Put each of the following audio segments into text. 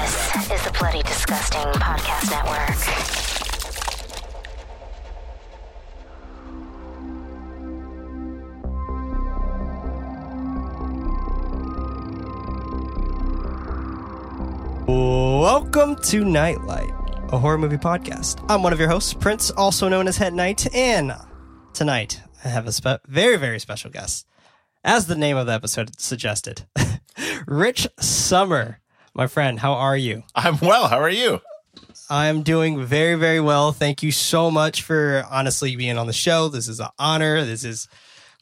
This is the Bloody Disgusting Podcast Network. Welcome to Knight Light, a horror movie podcast. I'm one of your hosts, Prince, also known as Head Knight, and tonight I have a spe- very, very special guest, as the name of the episode suggested. Rich Sommer, my friend, how are you? I'm well. How are you? I'm doing very, very well. Thank you so much for honestly being on the show. This is an honor. This is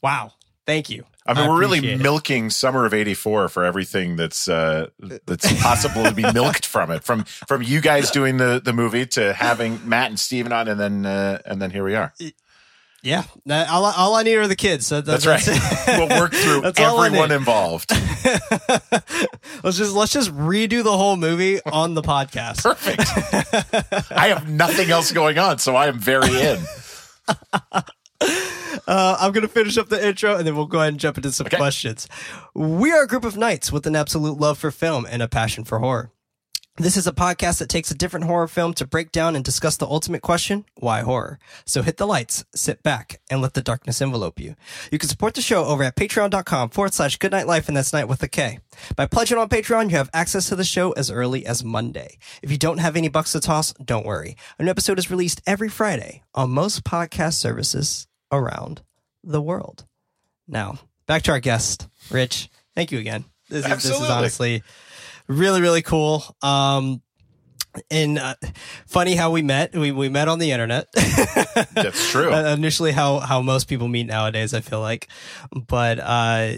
wow. Thank you. I mean, I we're really appreciate it. milking summer of '84 for everything that's uh, that's possible to be milked from it. From from you guys doing the the movie to having Matt and Steven on, and then uh, and then here we are. Yeah, all, I- all I need are the kids. So That's right. we'll work through That's everyone involved. let's just let's just redo the whole movie on the podcast. Perfect. I have nothing else going on, so I am very in. Uh, I'm going to finish up the intro and then we'll go ahead and jump into some Okay. questions. We are a group of knights with an absolute love for film and a passion for horror. This is a podcast that takes a different horror film to break down and discuss the ultimate question why horror? So hit the lights, sit back, and let the darkness envelope you. You can support the show over at patreon.com forward slash goodknight life, and that's night with a K. By pledging on Patreon, you have access to the show as early as Monday. If you don't have any bucks to toss, don't worry. An episode is released every Friday on most podcast services around the world. Now, back to our guest, Rich. Thank you again. This is, this is honestly really, really cool. Um, and uh, funny how we met. We we met on the internet. That's true. Uh, initially, how how most people meet nowadays. I feel like, but uh,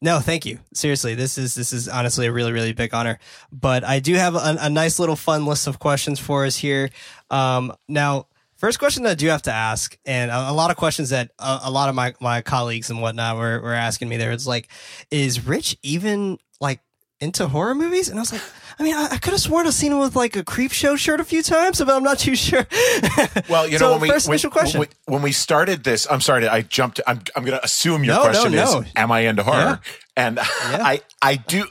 no, thank you. Seriously, this is this is honestly a really really big honor. But I do have a, a nice little fun list of questions for us here. Um, now, first question that I do have to ask, and a, a lot of questions that a, a lot of my my colleagues and whatnot were were asking me there. It's like, is Rich even like into horror movies? And I was like, I mean, I, I could have sworn I've seen him with like a Creepshow shirt a few times, but I'm not too sure. Well, you So, know, when we first when, initial question. when we when we started this, I'm sorry, I jumped. I'm I'm going to assume your No, no, question no. is, "Am I into horror?" And I I do.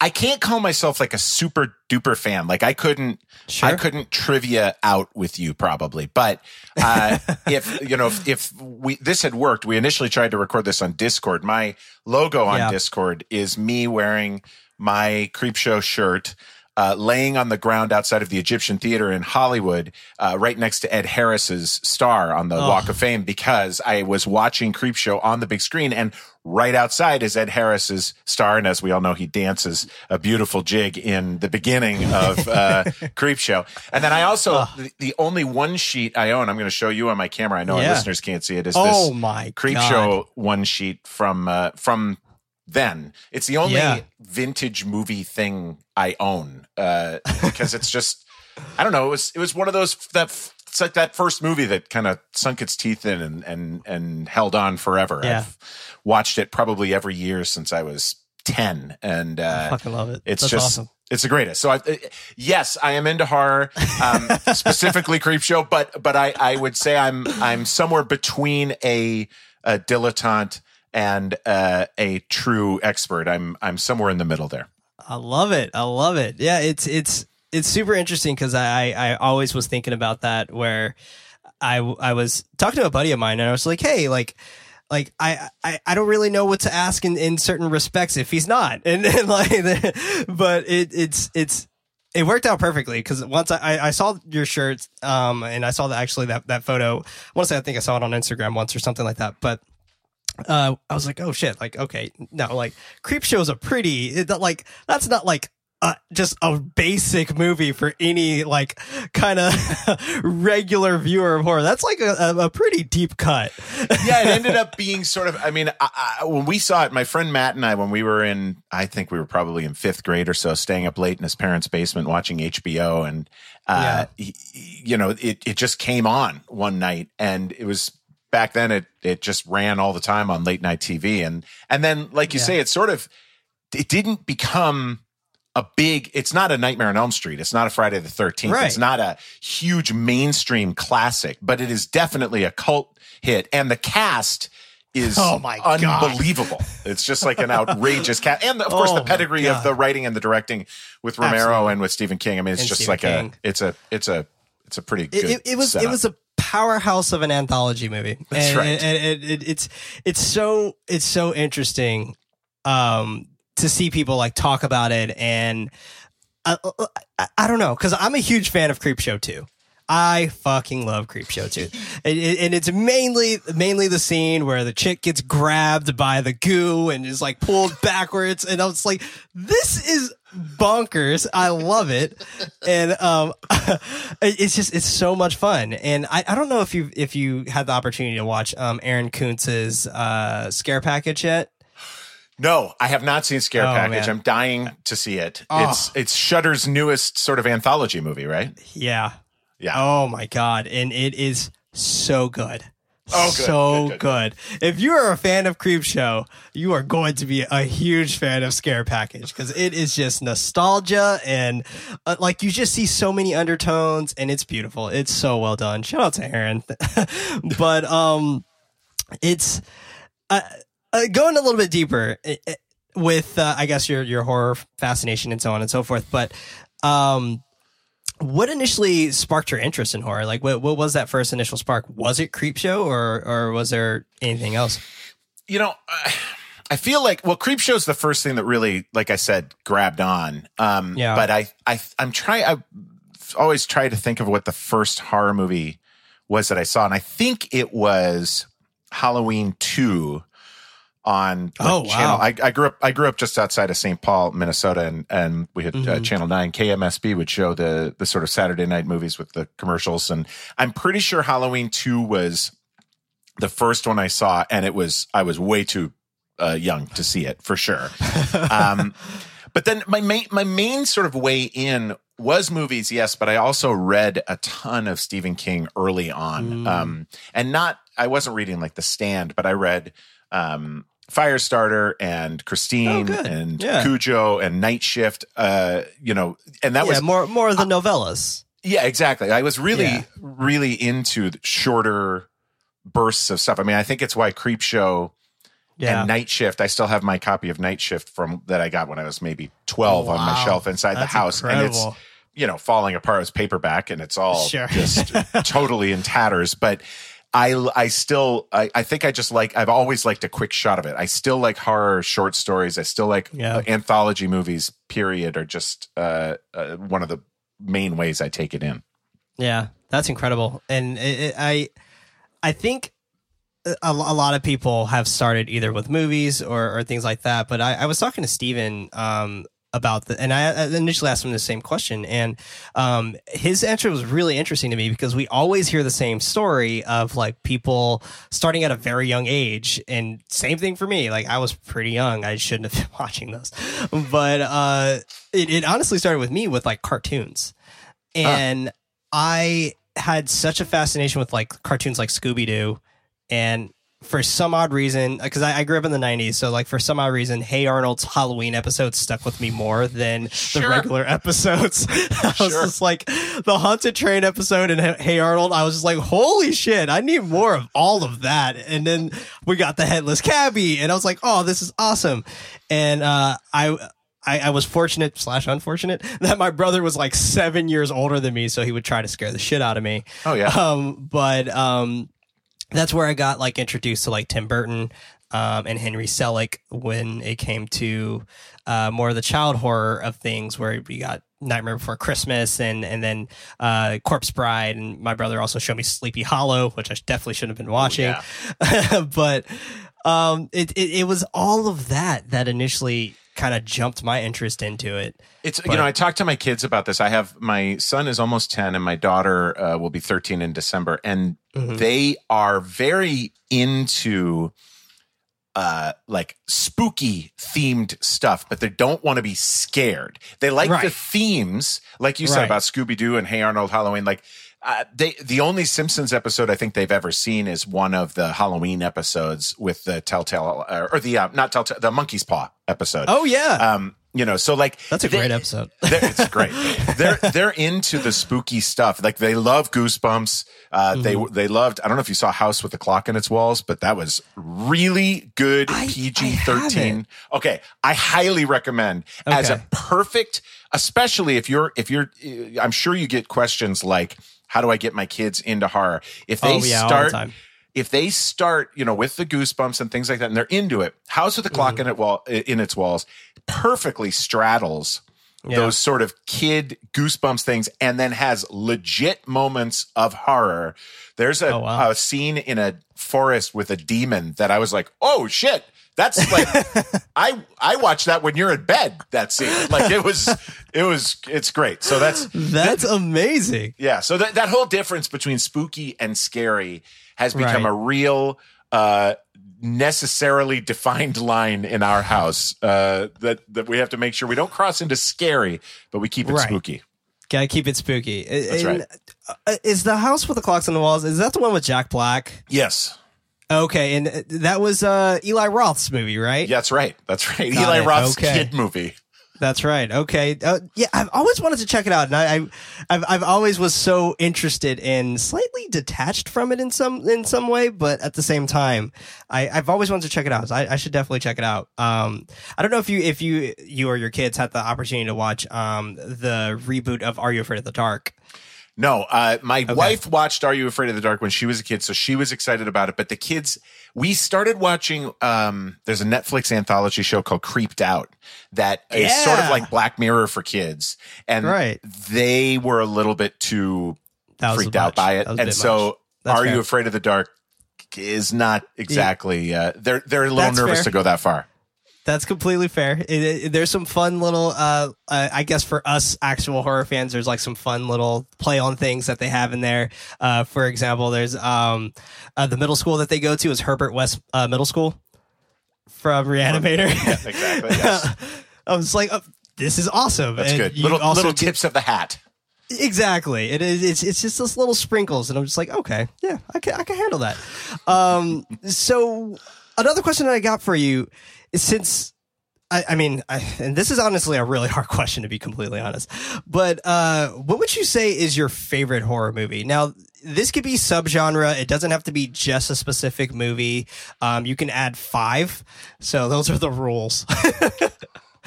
I can't call myself like a super duper fan. Like I couldn't, Sure. I couldn't trivia out with you probably. But uh, if you know, if, if we this had worked, we initially tried to record this on Discord. My logo on Yeah. Discord is me wearing my Creepshow shirt. Uh, laying on the ground outside of the Egyptian Theater in Hollywood, uh, right next to Ed Harris's star on the Walk of Fame, because I was watching Creepshow on the big screen, and right outside is Ed Harris's star, and as we all know, he dances a beautiful jig in the beginning of uh, Creepshow. And then I also the, the only one sheet I own, I'm going to show you on my camera. I know Yeah. our listeners can't see it. Is Oh this my Creep God. One sheet from uh, from then. It's the only Yeah. vintage movie thing I own uh, because it's just I don't know. It was it was one of those that it's like that first movie that kind of sunk its teeth in and and and held on forever. Yeah. I've watched it probably every year since I was ten, and uh, fucking love it. it's That's just awesome. it's the greatest. So I, uh, yes, I am into horror, um, specifically Creepshow, but but I I would say I'm I'm somewhere between a, a dilettante and uh, a true expert. I'm I'm somewhere in the middle there. I love it. I love it. Yeah, it's it's it's super interesting because I I always was thinking about that where I I was talking to a buddy of mine and I was like, hey, like. Like I, I, I don't really know what to ask in, in certain respects if he's not, and, and like, but it, it's it's it worked out perfectly because once I, I saw your shirts, um, and I saw that actually that that photo. I want to say I think I saw it on Instagram once or something like that, but uh, I was like, oh shit, like okay, no, like Creepshow is a pretty, it, like that's not like uh, just a basic movie for any like kind of regular viewer of horror. That's like a, a, pretty deep cut. yeah, it ended up being sort of. I mean, I, I, when we saw it, my friend Matt and I, when we were in, I think we were probably in fifth grade or so, staying up late in his parents' basement watching HBO, and uh, he- he- you know, it it just came on one night, and it was back then. It it just ran all the time on late night TV, and and then, like you Yeah. say, it sort of it didn't become a big it's not a nightmare on elm street it's not a friday the 13th Right. it's not a huge mainstream classic but it is definitely a cult hit and the cast is Oh my God. unbelievable. It's just like an outrageous cat, and of course Oh the pedigree of the writing and the directing with Romero Absolutely. and with Stephen King. I mean, it's And just Stephen like King. a it's a it's a it's a pretty it, good. it, it was it was a powerhouse of an anthology movie. That's and, right. And, and it, it, it's it's so it's so interesting um, to see people like talk about it, and I, I, I don't know because I'm a huge fan of Creepshow too. I fucking love Creepshow too, and, and it's mainly mainly the scene where the chick gets grabbed by the goo and is like pulled backwards, and I was like, "This is bonkers." I love it, and um, it's just it's so much fun. And I, I don't know if you if you had the opportunity to watch um Aaron Koontz's uh Scare Package yet. No, I have not seen Scare Oh, Package. man. I'm dying to see it. Oh. It's it's Shudder's newest sort of anthology movie, right? Yeah. Yeah. Oh my god, and it is so good. Oh, good, so good, good, If you are a fan of Creepshow, you are going to be a huge fan of Scare Package because it is just nostalgia and uh, like you just see so many undertones and it's beautiful. It's so well done. Shout out to Aaron. but um, it's uh, uh, going a little bit deeper uh, uh, with uh, I guess your your horror fascination and so on and so forth. But um, what initially sparked your interest in horror? Like, what what was that first initial spark? Was it Creepshow or or was there anything else? you know, uh, I feel like well, Creepshow is the first thing that really, like I said, grabbed on. Um, Yeah. But I, I, I'm trying. I always try to think of what the first horror movie was that I saw, and I think it was Halloween two on the Oh, wow. channel. I, I grew up. I grew up just outside of St. Paul, Minnesota, and and we had uh, Mhm. Channel Nine. KMSP would show the the sort of Saturday night movies with the commercials, and I'm pretty sure Halloween two was the first one I saw, and it was I was way too uh, young to see it for sure. Um, but then my main my main sort of way in was movies, yes, but I also read a ton of Stephen King early on, Mm. um, and not I wasn't reading like The Stand, but I read. Um, Firestarter and Christine Oh, and Yeah. Cujo and Night Shift, uh, you know, and that yeah, was more more of the novellas. yeah, exactly. I was really, Yeah. really into the shorter bursts of stuff. I mean, I think it's why Creepshow Yeah, and Night Shift. I still have my copy of Night Shift from that I got when I was maybe twelve on my shelf inside That's the house, and it's you know falling apart. It's paperback, and it's all Sure. just totally in tatters. But I, I still, I, I think I just like. I've always liked a quick shot of it. I still like horror short stories. I still like Yeah. uh, anthology movies. Period, are just uh, uh, one of the main ways I take it in. Yeah, that's incredible, and it, it, I, I think a, a lot of people have started either with movies or, or things like that. But I, I was talking to Steven, um about the, and I I initially asked him the same question, and um, his answer was really interesting to me because we always hear the same story of like people starting at a very young age, and same thing for me. Like I was pretty young, I shouldn't have been watching those, but uh, it, it honestly started with me with like cartoons and I had such a fascination with like cartoons like Scooby Doo, and for some odd reason, because I, I grew up in the '90s, so like for some odd reason, Hey Arnold's Halloween episodes stuck with me more than the regular episodes. I was Sure. just like the Haunted Train episode and Hey Arnold. I was just like, holy shit, I need more of all of that. And then we got the Headless Cabbie, and I was like, oh, this is awesome. And uh, I. I, I was fortunate slash unfortunate that my brother was like seven years older than me, so he would try to scare the shit out of me. Oh yeah. Um, but um, that's where I got like introduced to like Tim Burton um, and Henry Selick when it came to uh, more of the child horror of things, where we got Nightmare Before Christmas and and then uh, Corpse Bride, and my brother also showed me Sleepy Hollow, which I definitely shouldn't have been watching. but um, it, it it was all of that that initially kind of jumped my interest into it. It's But- you know I talked to my kids about this. I have my son is almost ten, and my daughter uh, will be thirteen in December, and Mhm. they are very into uh like spooky themed stuff, but they don't want to be scared. They like the themes, like you said Right. about Scooby Doo and Hey Arnold Halloween. Like uh, they, the only Simpsons episode I think they've ever seen is one of the Halloween episodes with the Telltale uh, or the uh, not Telltale, the Monkey's Paw episode. Oh yeah, Um, you know, so like That's a they- great episode. it's great. they're they're into the spooky stuff. Like they love Goosebumps. Uh, They Mm-hmm. they loved. I don't know if you saw House with the Clock in its walls, but that was really good. PG thirteen. Okay, I highly recommend as a perfect, especially if you're if you're. I'm sure you get questions like, "How do I get my kids into horror?" If they Oh, yeah, the start time. if they start, you know, with the goosebumps and things like that, and they're into it, House with the Clock Mm-hmm. in it wall in its walls perfectly straddles Yeah. those sort of kid goosebumps things, and then has legit moments of horror. There's a, Oh, wow. a scene in a forest with a demon that I was like, oh shit. That's like I I watch that when you're in bed. That scene, like it was, it was, it's great. So that's That's amazing. yeah. So that, that whole difference between spooky and scary has become Right. a real, uh, necessarily defined line in our house. Uh, that, that we have to make sure we don't cross into scary, but we keep it Right. spooky. Gotta keep it spooky. That's And, right. uh, is the house with the clocks on the walls? Is that the one with Jack Black? Yes. Okay, and uh, that was uh, Eli Roth's movie, right? Yeah, that's right. That's right. Got Eli it. Roth's Okay. kid movie. That's right. Okay. Uh, yeah, I've always wanted to check it out, and I, I, I've, I've always was so interested in slightly detached from it in some in some way, but at the same time, I, I've always wanted to check it out. So I, I should definitely check it out. Um, I don't know if you if you you or your kids had the opportunity to watch um the reboot of Are You Afraid of the Dark? No, uh, my wife watched Are You Afraid of the Dark when she was a kid, so she was excited about it. But the kids, we started watching. Um, there's a Netflix anthology show called Creeped Out that is sort of like Black Mirror for kids, and Right. they were a little bit too freaked out by it, That was a and so Are fair. You Afraid of the Dark is not exactly. Uh, they're they're a little That's nervous fair. to go that far. That's completely fair. It, it- there's some fun little, uh, uh, I guess for us actual horror fans, there's like some fun little play on things that they have in there. Uh, for example, there's um, uh, the middle school that they go to is Herbert West uh, Middle School from Reanimator. Exactly. Yes. I was like, oh, this is awesome. That's And good. Little little get- tips of the hat. Exactly. It is. It's it's just those little sprinkles, and I'm just like, okay, yeah, I can I can handle that. Um. So another question that I got for you is since. I, I mean, I, and this is honestly a really hard question to be completely honest. But uh, what would you say is your favorite horror movie? Now, this could be subgenre. It doesn't have to be just a specific movie. Um, you can add five. So those are the rules.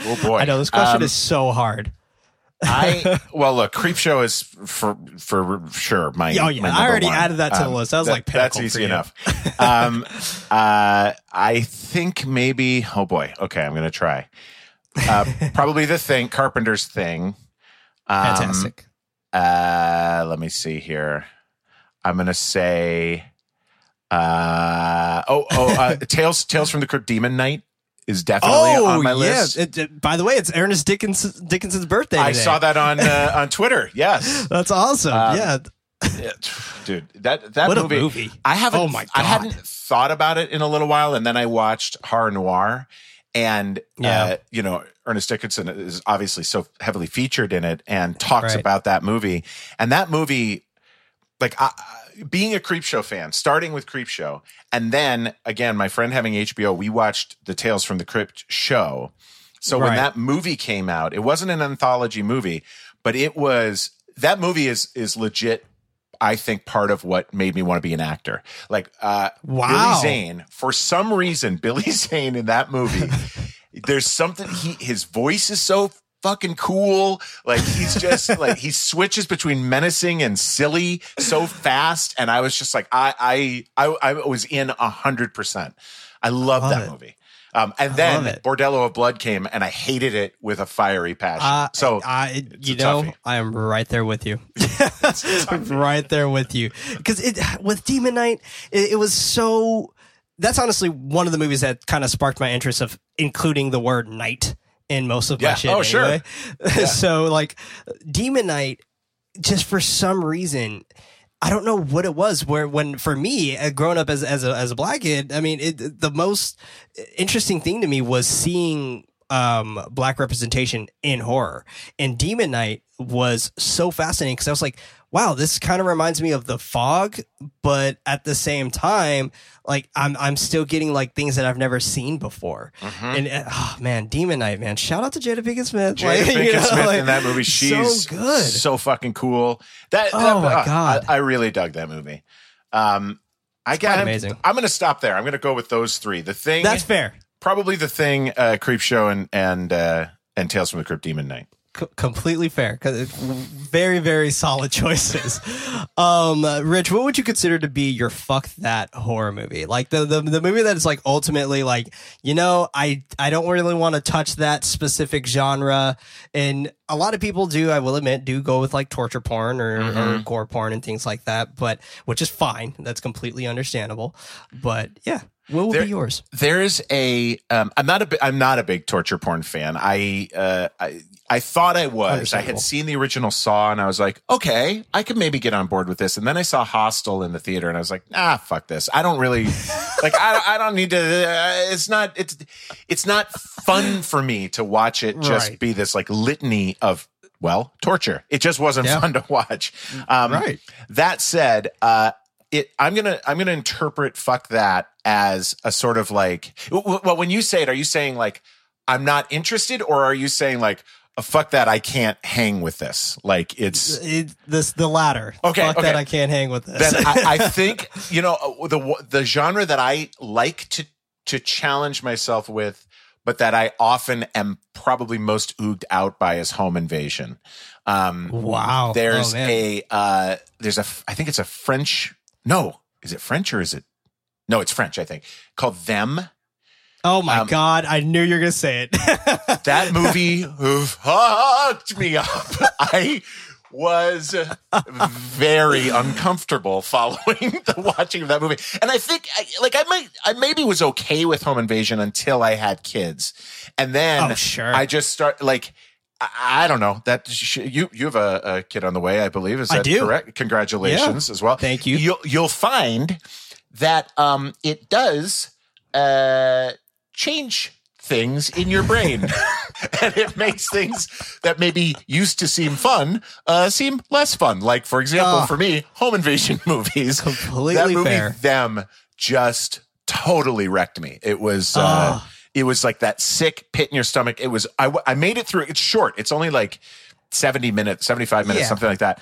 Oh boy! I know this question Um, is so hard. I well, look, Creepshow is for for sure. My Oh, yeah. my I already one. added that to the list. That was like that's easy enough. um, uh, I think maybe. Oh boy. Okay, I'm gonna try. Uh, probably the thing, Carpenter's thing. Um, Fantastic. Uh, let me see here. I'm gonna say. Uh, oh, oh, uh, Tales, Tales from the Crypt, Demon Knight is definitely on my list. Oh, Yeah. It- it- by the way, it's Ernest Dickens, Dickerson's birthday. I today. saw that on uh, on Twitter. Yes, That's awesome. Um, yeah. Yeah, dude, that that movie, movie. I haven't. Oh my God. I hadn't thought about it in a little while, and then I watched Horror Noir, and Yeah. uh, you know, Ernest Dickinson is obviously so heavily featured in it, and talks Right. about that movie, and that movie, like. I- being a Creepshow fan, starting with Creepshow, and then again, my friend having HBO, we watched the Tales from the Crypt show. So when that movie came out, it wasn't an anthology movie, but it was that movie is is legit. I think part of what made me want to be an actor. Like uh, Wow. Billy Zane, for some reason, Billy Zane in that movie, there's something. He his voice is so fucking cool. Like he's just like he switches between menacing and silly so fast, and I was just like, I I I, I was in a hundred percent. I love, Love that it. movie. Um, and I then. Bordello of Blood came, and I hated it with a fiery passion. Uh, so I, you know, toughie. I am right there with you. right there with you. Because it with Demon Knight, it, it was so. That's honestly one of the movies that kind of sparked my interest of including the word night in most of my shit. Oh, sure. anyway. so like, Demon Knight, just for some reason. I don't know what it was. Where when for me, uh, growing up as as a as a black kid, I mean, it, the most interesting thing to me was seeing um, black representation in horror. And Demon Knight was so fascinating because I was like, wow, this kind of reminds me of The Fog, but at the same time, like I'm I'm still getting like things that I've never seen before. And uh, oh man, Demon Knight, man, shout out to Jada Pinkett Smith. Jada Like, you Pinkett know, Smith like, in that movie, she's so good. so fucking cool. That, Oh that- my uh, God. I, I really dug that movie. Um, I got amazing. I'm going to stop there. I'm going to go with those three. The thing, That's fair. probably the thing, uh, Creepshow and and uh, and Tales from the Crypt Demon Knight. C- completely fair. Because very very solid choices. Um rich what would you consider to be your fuck that horror movie? Like the the, the movie that is like ultimately like you know i i don't really want to touch that specific genre. And a lot of people do i will admit do go with like torture porn or, or gore porn and things like that but which is fine. That's completely understandable. But yeah what will There- be yours There's a um, I'm not a I'm not a big torture porn fan. I uh, I I thought I was. I had seen the original Saw, and I was like, okay, I could maybe get on board with this. And then I saw Hostel in the theater, and I was like, ah, fuck this. I don't really like. I I don't need to. Uh, it's not. It's it's not fun for me to watch it just Right. be this like litany of well torture. It just wasn't Yeah. fun to watch. Um, Right. That said, uh, it I'm gonna I'm gonna interpret fuck that as a sort of like well when you say it, are you saying like I'm not interested, or are you saying like oh, fuck that I can't hang with this? Like it's it, this the latter Okay, fuck that i can't hang with this then I, I think you know uh, the the genre that I like to to challenge myself with, but that I often am probably most ooged out by is home invasion. Um, Wow. There's Oh, a uh, there's a I think it's a French. No, is it French or is it? No, it's French. I think called Them. Oh my Um, god! I knew you were gonna say it. That movie fucked me up. I was very uncomfortable following the watching of that movie. And I think like I might I maybe was okay with home invasion until I had kids. And then Oh, sure. I just start like I, I don't know that sh- you you have a, a kid on the way, I believe. Is I that do. correct? Congratulations as well. Thank you. You'll you'll find that um it does uh change things in your brain. and it makes things that maybe used to seem fun uh seem less fun. Like for example, Oh. for me, home invasion movies. Completely that movie fair. them just totally wrecked me. It was uh Oh. it was like that sick pit in your stomach. It was I, I made it through. It's short. It's only like 70 minutes, 75 minutes, Yeah. something like that.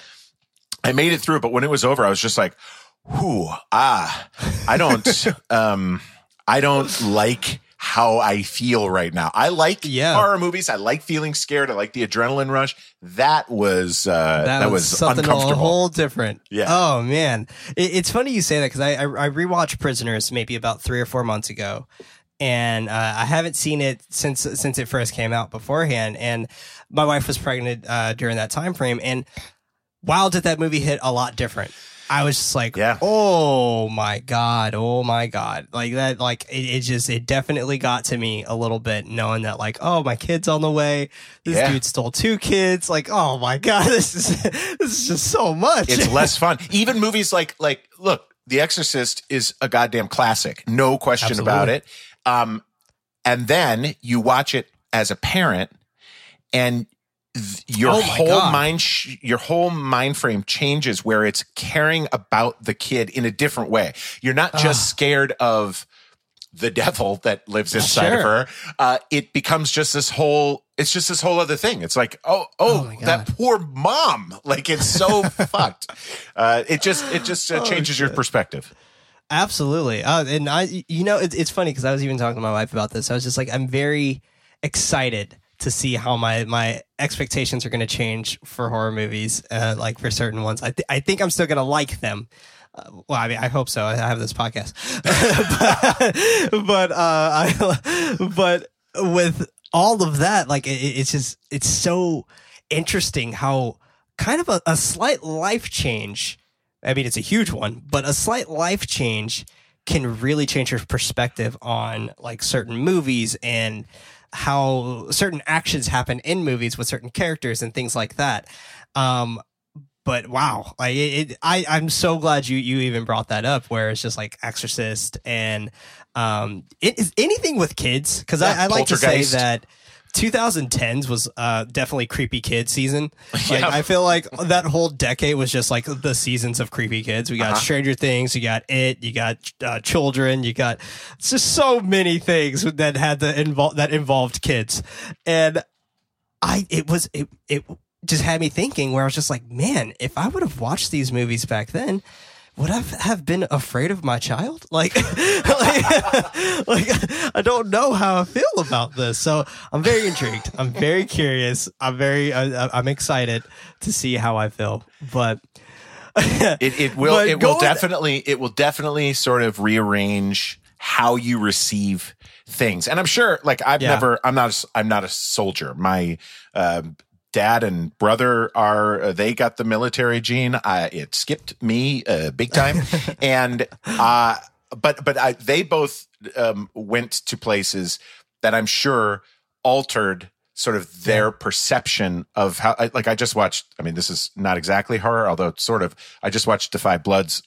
I made it through, but when it was over, I was just like, whew, ah, I don't, um, I don't like how I feel right now. I like Yeah. horror movies. I like feeling scared. I like the adrenaline rush. That was, uh, that, was, something a uncomfortable. whole different. Yeah. Oh man, it, it's funny you say that because I, I I rewatched Prisoners maybe about three or four months ago, and uh, I haven't seen it since since it first came out beforehand. And my wife was pregnant uh, during that time frame, and wow, did that movie hit a lot different. I was just like, Yeah. oh my god, oh my god, like that, like it, it just it definitely got to me a little bit, knowing that like, oh my kid's on the way. This Yeah. dude stole two kids. Like, oh my god, this is this is just so much. it's less fun. Even movies like like look, The Exorcist is a goddamn classic, no question Absolutely. about it. Um, and then you watch it as a parent, and your Oh whole God. mind sh- your whole mind frame changes where it's caring about the kid in a different way. You're not just scared of the devil that lives inside of her. Uh, it becomes just this whole. It's just this whole other thing. It's like, oh, oh, Oh that poor mom. Like it's so fucked. Uh, it just, it just uh, Oh, changes your perspective. Absolutely. Uh, and I, you know, it's it's funny because I was even talking to my wife about this. I was just like, I'm very excited to see how my my expectations are going to change for horror movies, uh, like for certain ones. I th- I think I'm still going to like them. Uh, well, I mean, I hope so. I have this podcast, but, but uh, I, but with all of that, like it, it's just it's so interesting how kind of a, a slight life change. I mean, it's a huge one, but a slight life change can really change your perspective on like certain movies and how certain actions happen in movies with certain characters and things like that. Um, but wow, like it, it, I, I'm so glad you you even brought that up, where it's just like Exorcist and um, it is anything with kids because Yeah, I, I like to say that 2010s was uh, definitely creepy kid season. Like, Yeah. I feel like that whole decade was just like the seasons of creepy kids. We got Uh-huh. Stranger Things, you got It, you got uh, Children, you got it's just so many things that had the involve that involved kids, and I it was it it just had me thinking where I was just like, man, if I would have watched these movies back then. Would I have been afraid of my child? Like, like, like, I don't know how I feel about this. So I'm very intrigued. I'm very curious. I'm very, I, I'm excited to see how I feel. But It, it will. It will definitely. It will definitely sort of rearrange how you receive things. And I'm sure, like I've Yeah. never. I'm not. a- I'm not a soldier. My um, dad and brother are. Uh, they got the military gene. I, it skipped me uh, big time. and uh, but but I, they both um, went to places that I'm sure altered sort of their perception of how I- like I just watched I mean this is not exactly horror although it's sort of I just watched Da 5 Bloods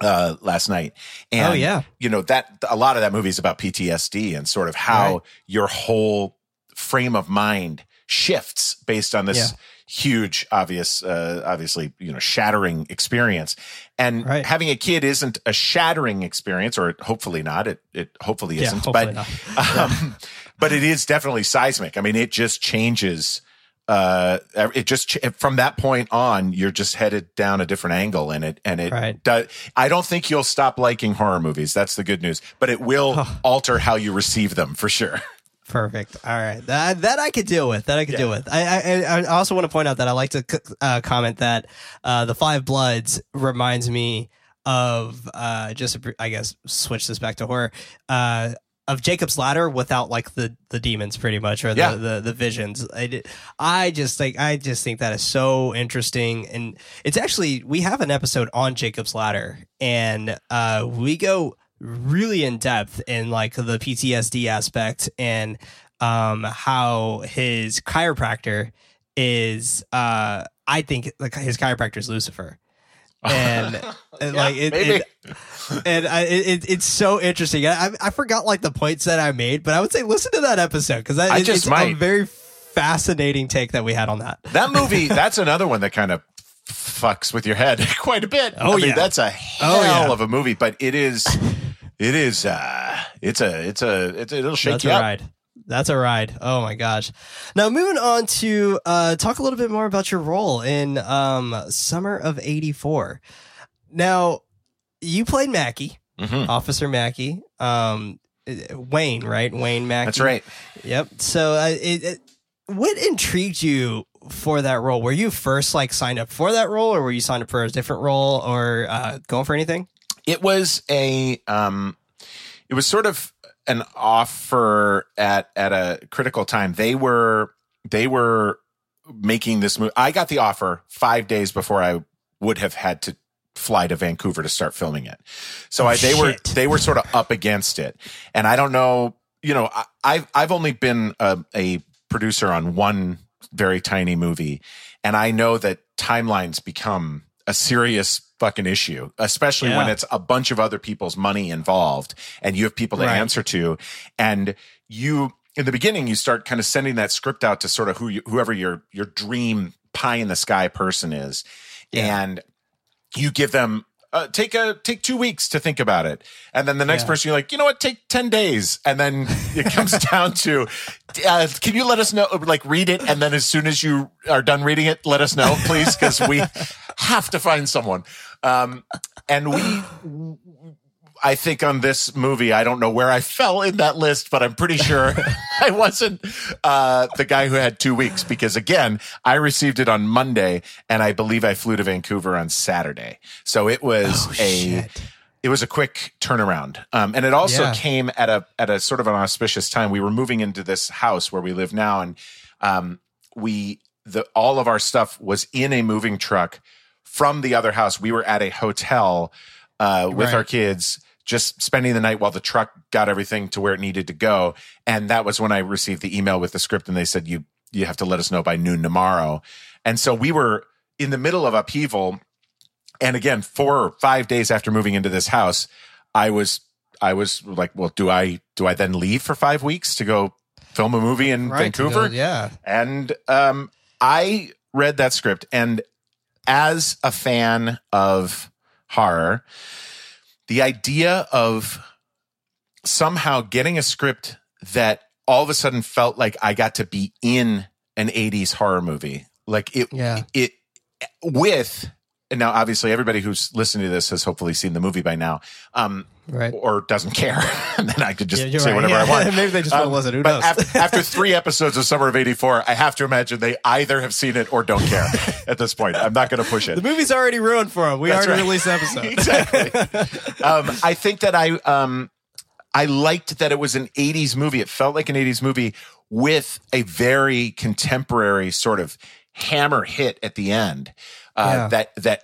uh last night and Oh, yeah. you know that a lot of that movie is about PTSD and sort of how Right. your whole frame of mind shifts based on this Yeah. huge obvious uh obviously you know shattering experience and Right. having a kid isn't a shattering experience or hopefully not it it hopefully Yeah, isn't hopefully but um, but it is definitely seismic. I mean, it just changes. Uh, it just from that point on, you're just headed down a different angle, and it and it. Right. does I don't think you'll stop liking horror movies. That's the good news. But it will alter how you receive them for sure. Perfect. All right, that that I could deal with. That I could deal with. I, I I also want to point out that I like to c- uh, comment that uh, the Five Bloods reminds me of uh, just I guess switch this back to horror. Uh, of Jacob's Ladder without like the the demons, pretty much, or the Yeah. the, the visions. I, I just like I just think that is so interesting, and it's actually we have an episode on Jacob's Ladder, and uh, we go really in depth in like the PTSD aspect and um how his chiropractor is uh I think like his chiropractor is Lucifer. And, and like it, it and I, it, it- it's so interesting. I, I forgot like the points that I made, but I would say listen to that episode because I it, just it's a very fascinating take that we had on that. That movie, that's another one that kind of fucks with your head quite a bit. Oh, I mean, yeah. that's a hell Oh, yeah. of a movie, but it is, it is, uh, it's a, it's a, it's, it'll shake That's you a up. ride. That's a ride. Oh my gosh. Now moving on to uh, talk a little bit more about your role in um, Summer of '84. Now you played Mackey, Mhm. Officer Mackey, um, Wayne, right? Wayne Mackey. That's right. Yep. So, uh, it, it, what intrigued you for that role? Were you first like signed up for that role, or were you signed up for a different role, or uh, going for anything? It was a um it was sort of an offer at at a critical time. They were they were making this movie i got the offer five days before i would have had to fly to vancouver to start filming it. So Oh, I, they were they were sort of up against it. And i don't know you know I, i've i've only been a, a producer on one very tiny movie. And i know that timelines become a serious fucking issue especially when it's a bunch of other people's money involved and you have people to Right. answer to and you in the beginning you start kind of sending that script out to sort of who you, whoever your your dream pie in the sky person is Yeah. and you give them uh, take a take two weeks to think about it. And then the next Yeah. person you're like you know what? Take 10 days. And then it comes down to uh, can you let us know like read it? And then as soon as you are done reading it let us know please because we have to find someone. Um, and we I think on this movie, I don't know where I fell in that list, but I'm pretty sure I wasn't uh, the guy who had two weeks because, again, I received it on Monday, and I believe I flew to Vancouver on Saturday. So it was Oh, a shit. it was a quick turnaround, um, and it also Yeah. came at a at a sort of an auspicious time. We were moving into this house where we live now, and um, we the all of our stuff was in a moving truck from the other house. We were at a hotel uh, with Right. our kids, just spending the night while the truck got everything to where it needed to go. And that was when I received the email with the script, and they said you you have to let us know by noon tomorrow. And so we were in the middle of upheaval. And again, four or five days after moving into this house, I was I was like, well, do I do I then leave for five weeks to go film a movie in Right, Vancouver. go- yeah. And um, I read that script, and as a fan of horror, the idea of somehow getting a script that all of a sudden felt like I got to be in an 80s horror movie, like it, Yeah. it with. And now, obviously, everybody who's listening to this has hopefully seen the movie by now, um, Right. or doesn't care. and then I could just Yeah, say right. whatever I Yeah. want. Maybe they just want to Um, listen. Who but knows? After, after three episodes of Summer of '84, I have to imagine they either have seen it or don't care at this point. I'm not going to push it. the movie's already ruined for them. We That's already right. released the episode. exactly. um, I think that I um, I liked that it was an '80s movie. It felt like an '80s movie with a very contemporary sort of hammer hit at the end. Uh, Yeah. That that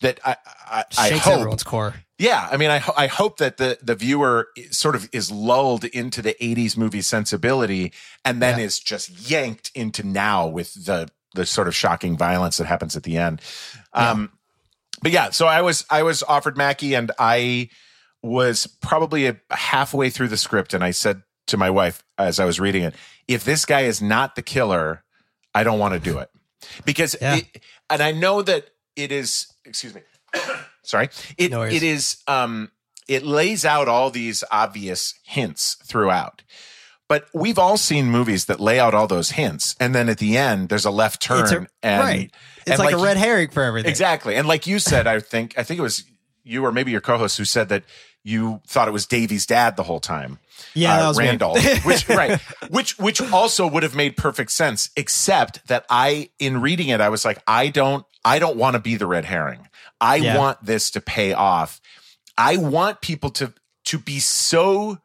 that I I, I hope everyone's core. yeah, I mean, I I hope that the the viewer sort of is lulled into the '80s movie sensibility, and then Yeah. is just yanked into now with the the sort of shocking violence that happens at the end. Um, but yeah, so I was I was offered Mackey, and I was probably a, halfway through the script, and I said to my wife as I was reading it, "If this guy is not the killer, I don't want to do it," because Yeah. it, and I know that it is. Excuse me. Sorry. It No it is um it lays out all these obvious hints throughout. But we've all seen movies that lay out all those hints and then at the end there's a left turn a- and right. It's and like, a red herring for everything. Exactly. And like you said, I think I think it was you or maybe your co-host who said that you thought it was Davy's dad the whole time. Yeah, uh, that was me. Randolph. which right. Which which also would have made perfect sense, except that I in reading it, I was like, I don't I don't want to be the red herring. I Yeah. want this to pay off. I want people to to be so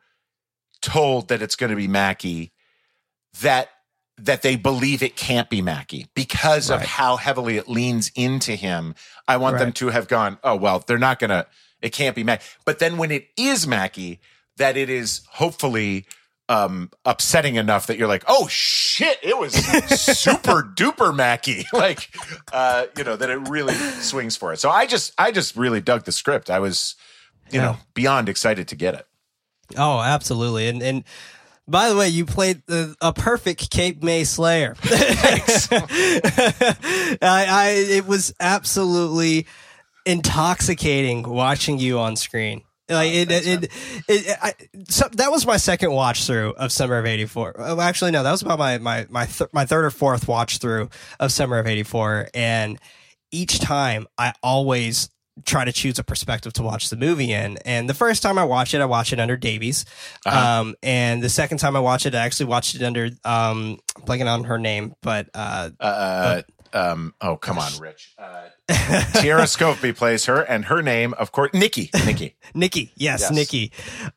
told that it's going to be Mackey that that they believe it can't be Mackey because of how heavily it leans into him. I want them to have gone, oh well, they're not gonna. It can't be Mackey. But then when it is Mackey, that it is hopefully um upsetting enough that you're like, oh shit, it was super duper Mackey. Like, uh, you know, that it really swings for it. So I just, I just really dug the script. I was, you Yeah. know, beyond excited to get it. Oh, absolutely. And and by the way, you played the, a perfect Cape May Slayer. I, I it was absolutely intoxicating watching you on screen. Like it, it, it, it, I, so that was my second watch through of Summer of '84. Oh, Actually, no, that was about my my my th- my third or fourth watch through of Summer of '84, and each time I always try to choose a perspective to watch the movie in. And the first time I watched it, I watched it under Davies. Um, and the second time I watched it, I actually watched it under um, I'm blanking on her name, but uh, Uh, um, oh, come on, Rich. Uh, Tiera Skovbye plays her, and her name, of course, Nikki. Nikki. Nikki, yes, Yes. Nikki.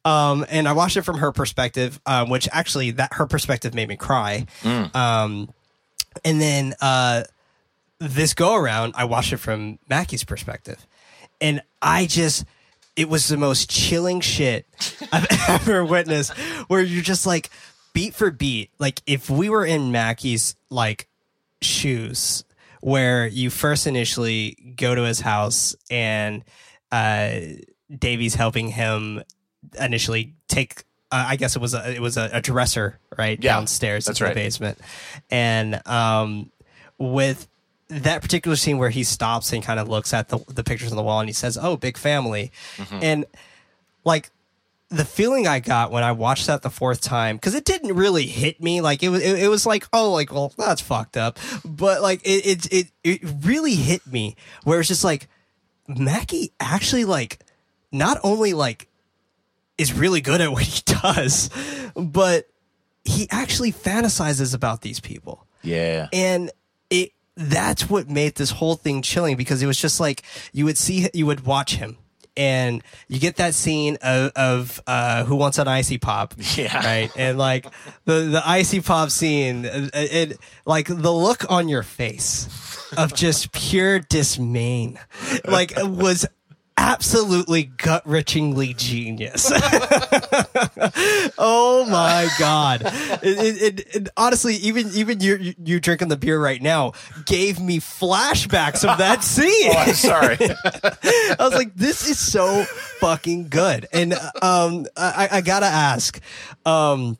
Um, and I watched it from her perspective, um, which actually that her perspective made me cry. Um, and then uh, this go around, I watched it from Mackey's perspective, and I just it was the most chilling shit I've ever witnessed. Where you're just like beat for beat, like if we were in Mackey's like shoes where you first initially go to his house and uh Davy's helping him initially take uh, I guess it was a it was a, a dresser right Yeah, downstairs that's into right. the basement and um with that particular scene where he stops and kind of looks at the the pictures on the wall and he says oh big family Mm-hmm. and like the feeling I got when I watched that the fourth time, because it didn't really hit me. Like it was, it, it was like, oh, like well, that's fucked up. But like it, it, it, it really hit me where it's just like Mackey actually like not only like is really good at what he does, but he actually fantasizes about these people Yeah. and it that's what made this whole thing chilling because it was just like you would see you would watch him and you get that scene of, of uh, who wants an icy pop Yeah. right and like the the icy pop scene it, it like the look on your face of just pure dismay like was absolutely gut wrenchingly genius oh my god! It, it, it, honestly, even even you you drinking the beer right now gave me flashbacks of that scene. Oh, I'm sorry. I was like, this is so fucking good. And um, I, I gotta ask, um,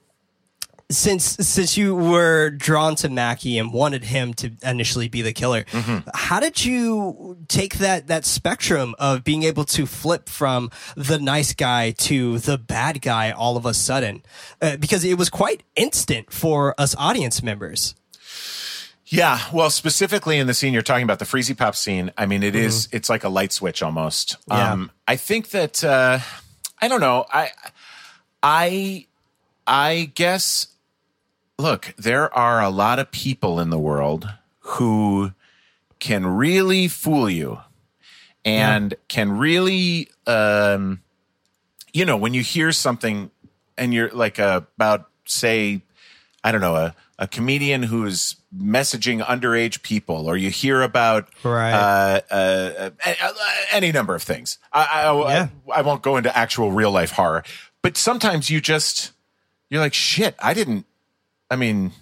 since since you were drawn to Mackey and wanted him to initially be the killer, Mm-hmm. how did you take that that spectrum of being able to flip from the nice guy to the bad guy all of a sudden? Uh, because it was quite instant for us audience members. Yeah, well, specifically in the scene you're talking about, the Freezy Pop scene. I mean, it is it's like a light switch almost. Yeah. Um, I think that uh, I don't know. I I I guess. Look, there are a lot of people in the world who can really fool you, and can really, um, you know, when you hear something and you're like uh, about say I don't know, a, a comedian who's messaging underage people, or you hear about Right. uh, uh, uh, any number of things. I, I, Yeah. I, I won't go into actual real life horror, but sometimes you just, you're like, shit, I didn't, I mean,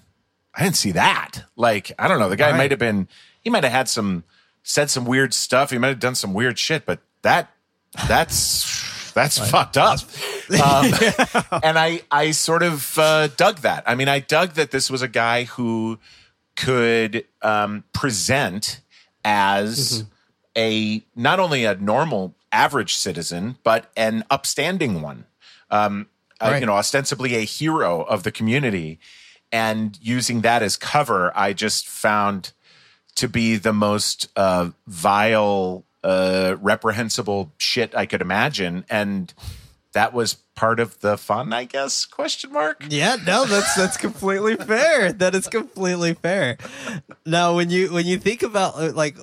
I didn't see that. Like, I don't know, the guy Right. might have been, he might have had some, said some weird stuff. He might have done some weird shit, but that, that's, that's fucked up. Um, and I, I sort of uh, dug that. I mean, I dug that this was a guy who could um, present as a not only a normal average citizen, but an upstanding one. Um, uh, you know, ostensibly a hero of the community, and using that as cover, I just found to be the most uh, vile, uh, reprehensible shit I could imagine, and that was part of the fun, I guess? Question mark. Yeah, no, that's that's completely fair. That is completely fair. Now, when you when you think about uh, like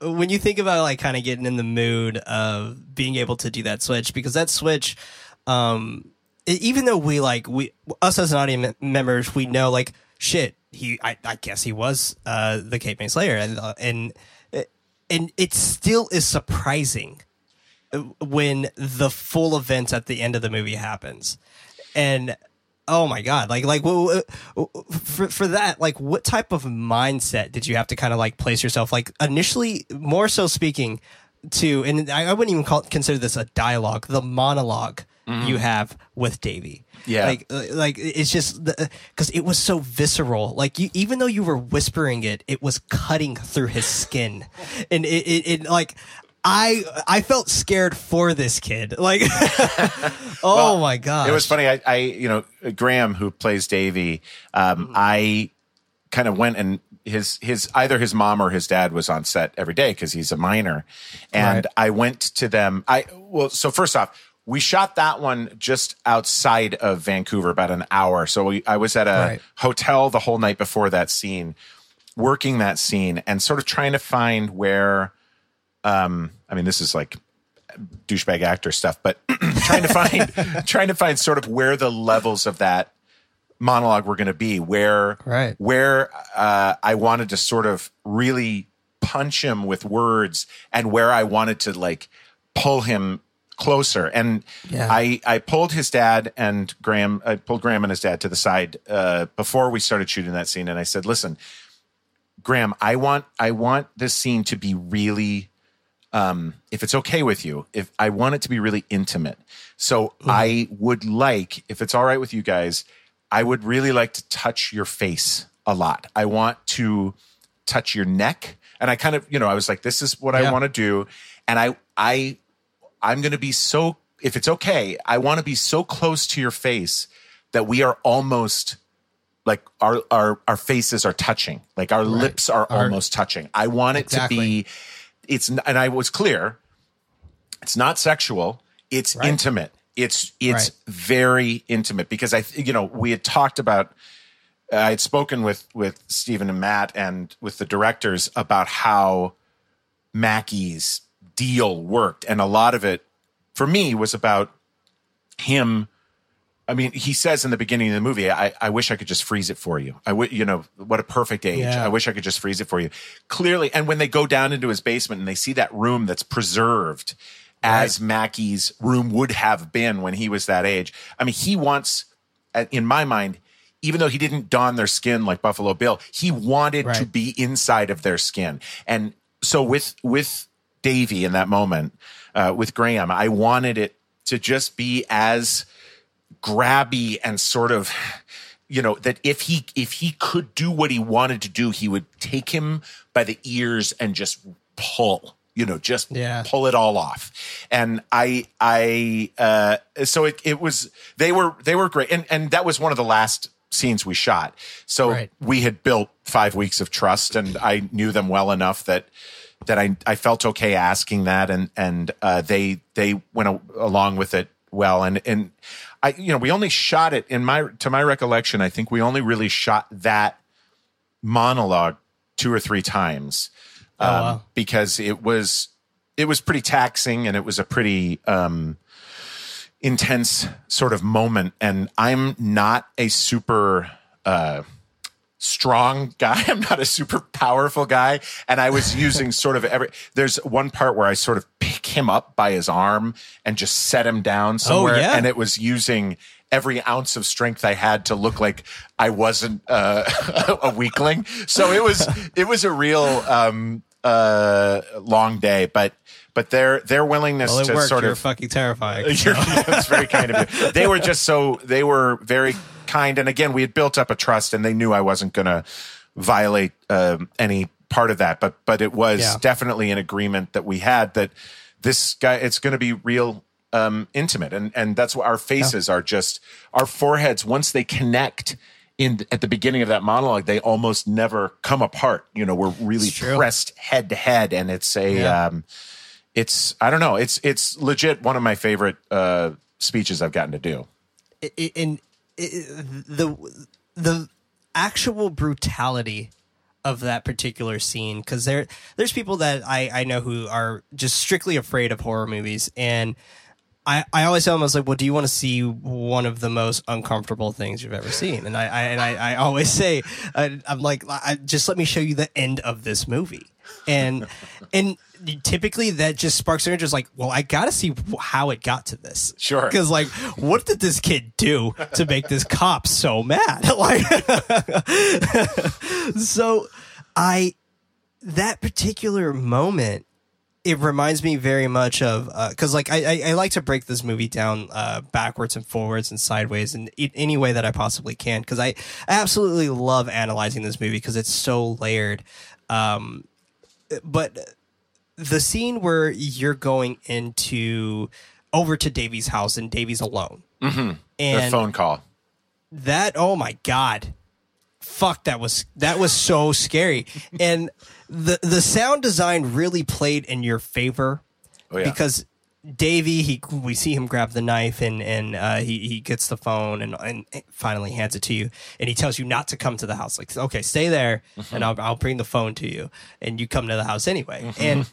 when you think about like kind of getting in the mood of being able to do that switch, because that switch, um, even though we like we us as an audience members, we know like shit. He, I, I guess he was uh the Cape May Slayer, and uh, and and it still is surprising when the full event at the end of the movie happens and oh my god like like for for that like what type of mindset did you have to kind of like place yourself like initially more so speaking to and i, I wouldn't even call consider this a dialogue the monologue you have with Davey Yeah. like uh, like it's just because it was so visceral like you even though you were whispering it it was cutting through his skin and it, it, it like I I felt scared for this kid. Like, oh my god! It was funny. I, I, you know, Graham, who plays Davey, um, I kind of went and his his either his mom or his dad was on set every day because he's a minor, and Right. I went to them. I well, so first off. We shot that one just outside of Vancouver, about an hour. So we, I was at a Right. hotel the whole night before that scene, working that scene, and sort of trying to find where. Um, I mean, this is like douchebag actor stuff, but trying to find trying to find sort of where the levels of that monologue were going to be, where Right. where uh, I wanted to sort of really punch him with words, and where I wanted to like pull him closer. And Yeah. I I pulled his dad and Graham. I pulled Graham and his dad to the side uh, before we started shooting that scene, and I said, "Listen, Graham, I want I want this scene to be really." um, if it's okay with you, if I want it to be really intimate. So I would like, if it's all right with you guys, I would really like to touch your face a lot. I want to touch your neck. And I kind of, you know, I was like, this is what Yeah. I want to do. And I, I, I'm going to be so, if it's okay, I want to be so close to your face that we are almost like our, our, our faces are touching, like our lips are Our- almost touching. I want it Exactly. to be, it's and I was clear. It's not sexual. It's Right. intimate. It's it's Right. very intimate because I you know we had talked about. uh, I had spoken with with Stephen and Matt and with the directors about how Mackey's deal worked, and a lot of it for me was about him. I mean, he says in the beginning of the movie, I, I wish I could just freeze it for you. I would, you know, what a perfect age. Yeah. I wish I could just freeze it for you. Clearly, and when they go down into his basement and they see that room that's preserved as Mackey's room would have been when he was that age. I mean, he wants, uh, in my mind, even though he didn't don their skin like Buffalo Bill, he wanted to be inside of their skin. And so with with Davey in that moment, uh, with Graham, I wanted it to just be as grabby and sort of you know that if he if he could do what he wanted to do, he would take him by the ears and just pull you know just Yeah. pull it all off and i i uh so it it was they were they were great and and that was one of the last scenes we shot so Right. we had built five weeks of trust and i knew them well enough that that i i felt okay asking that and and uh they they went a, along with it well and and i you know we only shot it in my to my recollection i think we only really shot that monologue two or three times um, wow. because it was it was pretty taxing and it was a pretty um, intense sort of moment. And I'm not a super uh, strong guy. I'm not a super powerful guy. And I was using sort of every. There's one part where I sort of pick him up by his arm and just set him down somewhere, yeah. and it was using. Every ounce of strength I had to look like I wasn't uh, a weakling, so it was it was a real um, uh, long day. But but their their willingness Well, to worked. sort You're of fucking terrifying. You're- That's very kind of you. They were just so they were very kind, and again, we had built up a trust, and they knew I wasn't going to violate um, any part of that. But but it was Yeah. definitely an agreement that we had that this guy it's going to be real um, intimate, and and that's why our faces are just our foreheads once they connect. In, at the beginning of that monologue, they almost never come apart. You know, we're really pressed head to head, and it's a Yeah. um, it's I don't know. It's it's legit one of my favorite uh, speeches I've gotten to do. I- The the actual brutality of that particular scene because there there's people that I I know who are just strictly afraid of horror movies and. I, I always tell them I was like, well, do you want to see one of the most uncomfortable things you've ever seen? And I, I and I, I always say, I, I'm like, I, just let me show you the end of this movie, and and typically that just sparks their interest. Like, well, I got to see how it got to this. Sure. because like, what did this kid do to make this cop so mad? Like, so I that particular moment it reminds me very much of because like I, I I like to break this movie down uh, backwards and forwards and sideways in any way that I possibly can because I, I absolutely love analyzing this movie because it's so layered. Um, but the scene where you're going into over to Davey's house and Davey's alone, mm-hmm. The and phone call. that oh my god fuck that was that was so scary and the the sound design really played in your favor Oh yeah. because Davey, he we see him grab the knife and and uh, he he gets the phone and and finally hands it to you. And he tells you not to come to the house. Like okay stay there and I'll I'll bring the phone to you. And you come to the house anyway. And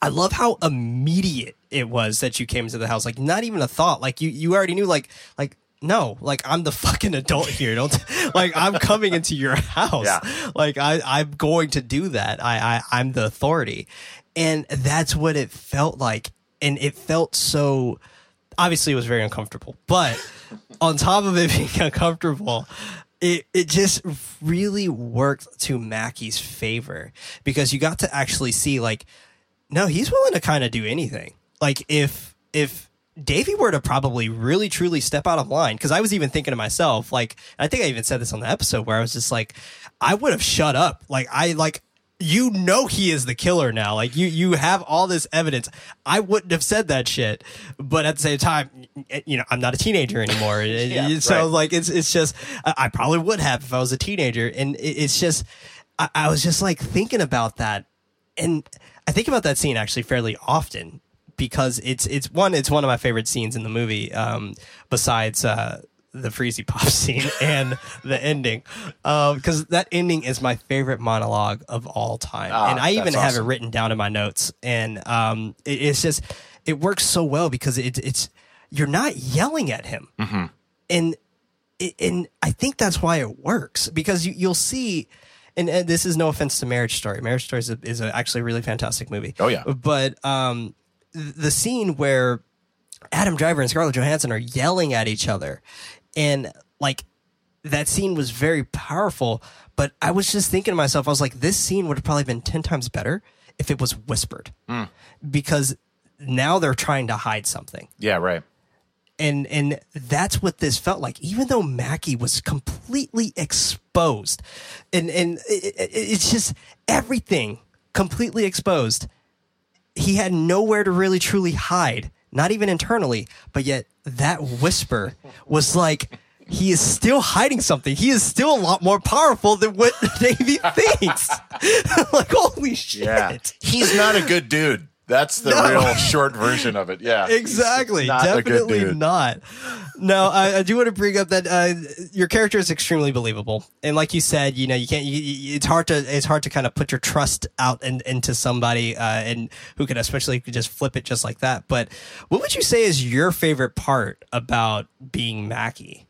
I love how immediate it was that you came to the house. Like not even a thought. Like you you already knew like like no like I'm the fucking adult here. Don't like I'm coming into your house. Yeah. like I, I'm going to do that. I, I, I'm the authority. And that's what it felt like. And it felt so, obviously it was very uncomfortable, but on top of it being uncomfortable, it, it just really worked to Mackey's favor because you got to actually see like, no, he's willing to kind of do anything. Like if, if, Davey were to probably really truly step out of line because I was even thinking to myself, like, I think I even said this on the episode where I was just like, I would have shut up. Like, I like, you know, he is the killer now. Like, you you have all this evidence. I wouldn't have said that shit, but at the same time, you know, I'm not a teenager anymore. Yeah, so right. like, it's it's just, I probably would have if I was a teenager, and it's just, I, I was just like thinking about that, and I think about that scene actually fairly often because it's it's one it's one of my favorite scenes in the movie um besides uh the freezy pop scene and the ending because that ending is my favorite monologue of all time Ah, and i even that's have it written down in my notes and um it, it's just it works so well because it, it's you're not yelling at him Mm-hmm. and and I think that's why it works because you, you'll see, and, and this is no offense to Marriage Story. Marriage Story is, a, is a, actually a really fantastic movie. Oh, yeah. but um, the scene where Adam Driver and Scarlett Johansson are yelling at each other, and like that scene was very powerful. But I was just thinking to myself, I was like, this scene would have probably been ten times better if it was whispered, mm. because now they're trying to hide something Yeah, right. and and that's what this felt like. Even though Mackey was completely exposed, and and it, it, it's just everything completely exposed. He had nowhere to really truly hide, not even internally. But yet that whisper was like he is still hiding something. He is still a lot more powerful than what Davey thinks. like holy shit! Yeah, he's not a good dude. That's the No. real short version of it. Yeah, exactly. Not definitely not. No I, I do want to bring up that uh, your character is extremely believable. And like you said you know you can't you, you- it's hard to it's hard to kind of put your trust out in, into somebody uh, and who can especially just flip it just like that. But what would you say is your favorite part about being Mackey?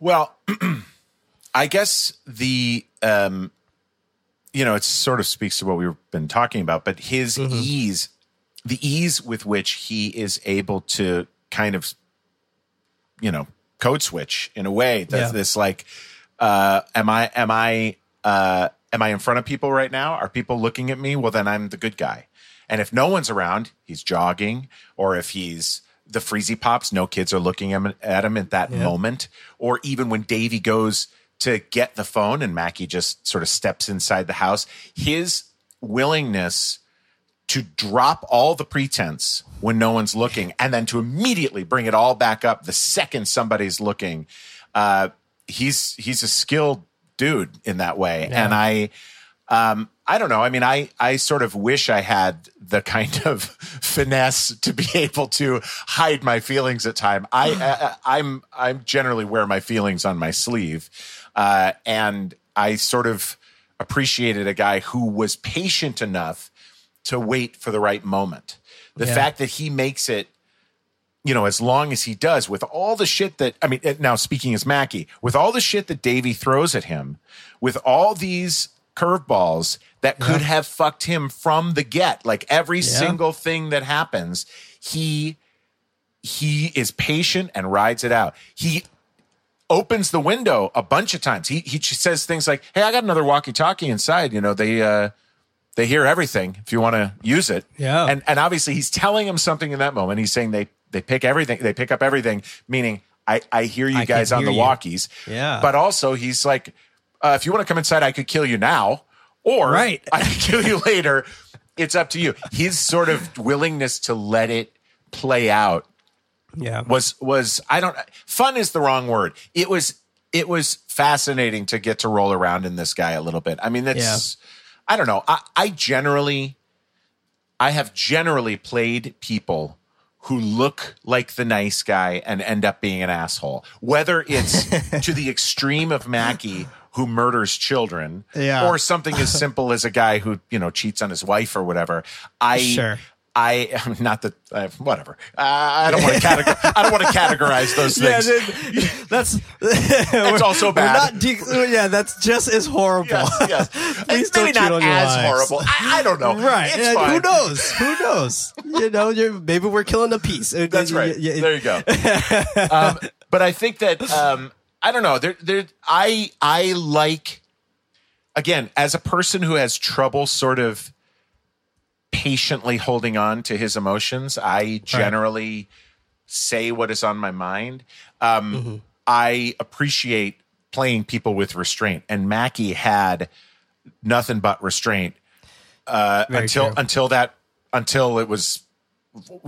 Well, I guess the um, you know, it sort of speaks to what we've been talking about, but his ease, the ease with which he is able to kind of, you know, code switch in a way that Yeah. this like, uh, am I, am I, uh, am I in front of people right now? Are people looking at me? Well, then I'm the good guy. And if no one's around, he's jogging, or if he's the freezy pops, no kids are looking at him, at him at that moment. Or even when Davey goes to get the phone and Mackey just sort of steps inside the house, his willingness to drop all the pretense when no one's looking and then to immediately bring it all back up the second somebody's looking. Uh, he's he's a skilled dude in that way. And I um, I don't know. I mean, I, I sort of wish I had the kind of finesse to be able to hide my feelings at time. I, I I'm I'm generally wear my feelings on my sleeve, uh, and I sort of appreciated a guy who was patient enough to wait for the right moment. The Yeah. fact that he makes it you know, as long as he does with all the shit that, I mean, eh, now speaking as Mackey, with all the shit that Davey throws at him, with all these curveballs that could have fucked him from the get, like every single thing that happens, he, he is patient and rides it out. He opens the window a bunch of times. He, he says things like, Hey, I got another walkie talkie inside. You know, they, uh, they hear everything if you want to use it. Yeah. And and obviously he's telling him something in that moment. He's saying they they pick everything, they pick up everything, meaning I I hear you I guys on the you. walkies. Yeah. But also he's like, uh, if you want to come inside, I could kill you now, or Right. I could kill you later. It's up to you. His sort of willingness to let it play out yeah was was I don't fun is the wrong word. It was it was fascinating to get to roll around in this guy a little bit. I mean, that's I don't know. I, I generally I have generally played people who look like the nice guy and end up being an asshole. Whether it's to the extreme of Mackey who murders children Yeah. or something as simple as a guy who, you know, cheats on his wife or whatever. I Sure. I am not that uh, whatever. Uh, I don't want to categorize. I don't want to categorize those things. dude, that's It's also bad. Not de- yeah, that's just as horrible. yes, yes. Please Maybe not as horrible. I, I don't know. Right. It's who knows? Who knows? you know, you're, maybe we're killing a piece. That's right. Yeah, yeah, there you go. um, but I think that um, I don't know. There, there. I I like again as a person who has trouble sort of patiently holding on to his emotions. I generally say what is on my mind. Um, Mm-hmm. I appreciate playing people with restraint, and Mackey had nothing but restraint uh, until true. until that until it was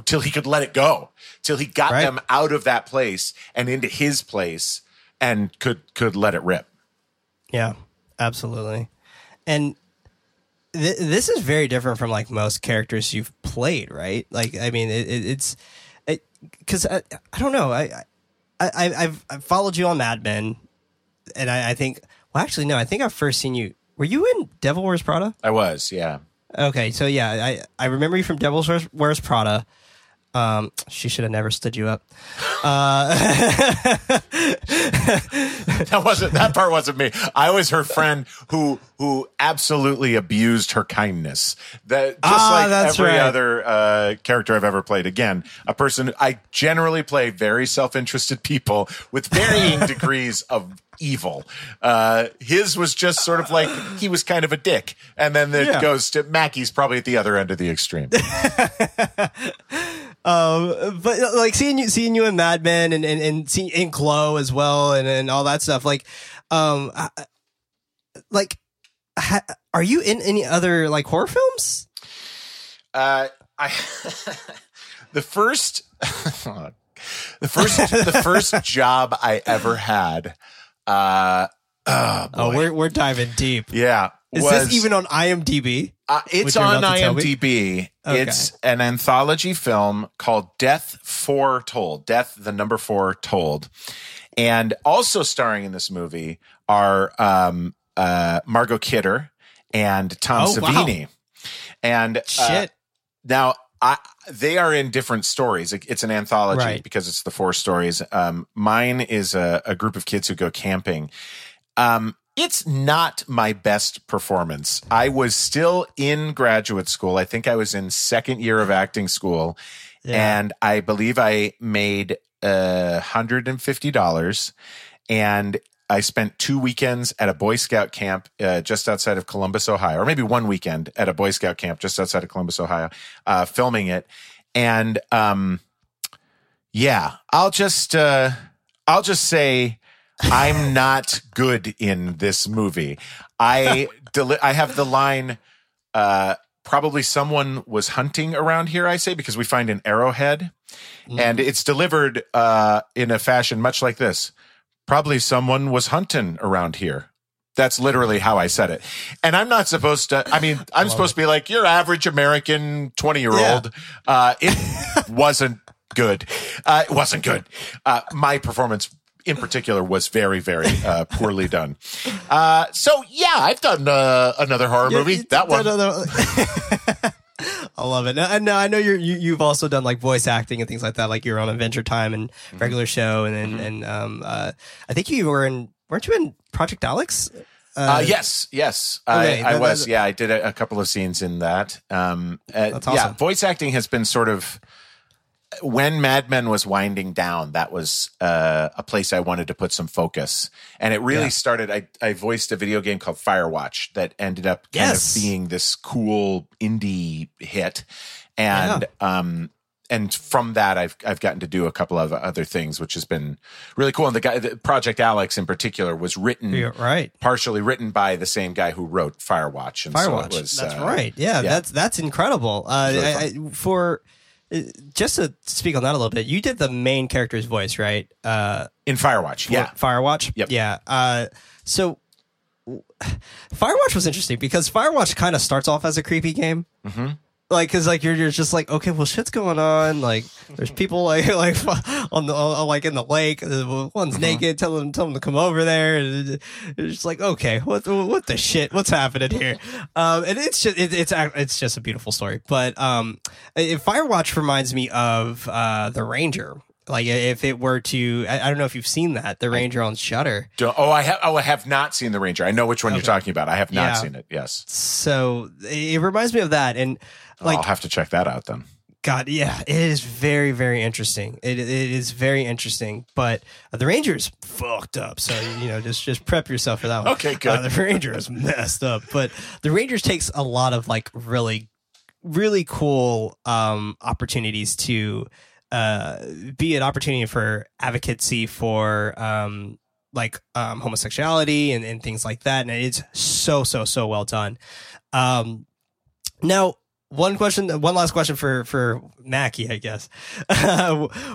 till he could let it go till he got Right. them out of that place and into his place and could could let it rip Yeah, absolutely. And th- this is very different from like most characters you've played, right? Like, I mean, it, it, it's because I, I don't know. I, I, I've, I've followed you on Mad Men, and I, I think. Well, actually, no. I think I've first seen you. Were you in Devil Wears Prada? i was yeah Okay, so yeah, I I remember you from Devil Wears Prada. Um, she should have never stood you up. that wasn't that part wasn't me i was her friend who who absolutely abused her kindness that just Ah, like that's every right. other uh character i've ever played again a person i generally play very self-interested people with varying degrees of evil uh his was just sort of like he was kind of a dick and then it Yeah. goes to Mackey's probably at the other end of the extreme um, but uh, like seeing you, seeing you in Mad Men and and, and seeing in Glow as well, and and all that stuff. Like, um, I- like, ha, are you in any other like horror films? Uh, I the first the first the first job I ever had. Uh, oh, Oh, we're we're diving deep. yeah. Is was- this even on IMDb? Uh, it's on about to tell me? IMDb. Okay. It's an anthology film called Death Foretold. Death, the number four told. And also starring in this movie are um, uh, Margot Kidder and Tom Oh, wow. Savini. And uh, Shit. now, I they are in different stories. It's an anthology Right. because it's the four stories. Um, mine is a, a group of kids who go camping. Um, it's not my best performance. I was still in graduate school. I think I was in second year of acting school, Yeah. and I believe I made uh, hundred and fifty dollars, and I spent two weekends at a Boy Scout camp uh, just outside of Columbus, Ohio, or maybe one weekend at a Boy Scout camp just outside of Columbus, Ohio, uh, filming it. And um, yeah, I'll just uh, I'll just say I'm not good in this movie. I deli- I have the line. Uh, probably someone was hunting around here. I say because we find an arrowhead, and it's delivered uh, in a fashion much like this. Probably someone was hunting around here. That's literally how I said it. And I'm not supposed to, I mean, I'm supposed to be like your average American 20 year old. Uh, it wasn't good. Uh, it wasn't good. Uh, my performance in particular was very, very uh, poorly done. Uh, so yeah, I've done uh, another horror Yeah, movie. That one. no, no, no. I love it. And I know you're, you, you've also done like voice acting and things like that. Like you're on Adventure Time and Mm-hmm. regular show. And, and, and, um, uh, I think you were in, weren't you in Project Alex? Uh, yes, yes, okay, I, I that- was. that- yeah, I did a, a couple of scenes in that. Um, uh, That's Yeah, awesome. voice acting has been sort of when Mad Men was winding down. That was uh, a place I wanted to put some focus, and it really Yeah. started. I, I voiced a video game called Firewatch that ended up kind Yes. of being this cool indie hit, and um, and from that I've I've gotten to do a couple of other things, which has been really cool. And the guy, the Project Alex in particular, was written You're right. partially written by the same guy who wrote Firewatch. And Firewatch. So it was, that's uh, right. Yeah, yeah. that's that's incredible. Uh, really I, I, for just to speak on that a little bit, you did the main character's voice, right? Uh, in Firewatch. Yeah. Firewatch. Yep. Yeah. Uh, so Firewatch was interesting because Firewatch kind of starts off as a creepy game. Mm-hmm. Like, cause like you're, you're just like, okay, well, shit's going on. Like, there's people like, like on the, on, like in the lake. Uh, One's Mm-hmm. naked. Tell them, tell them to come over there. And it's just like, okay, what, what the shit? What's happening here? Um, and it's just, it, it's, it's just a beautiful story. But, um, Firewatch reminds me of, uh, The Ranger. Like, if it were to, I, I don't know if you've seen that, The Ranger on Shudder. Oh, I have. Oh, I have not seen the Ranger. I know which one you're talking about. I have not Yeah. seen it. Yes, So it reminds me of that. And like, I'll have to check that out then. God, yeah, it is very, very interesting. It, it is very interesting, but uh, the Rangers fucked up. So you know, just just prep yourself for that one. Okay, good. Uh, the Rangers messed up, but the Rangers takes a lot of like really, really cool um, opportunities to uh, be an opportunity for advocacy for um, like um, homosexuality and, and things like that, and it's so so so well done. Um, now, one question, one last question for for Mackey, I guess.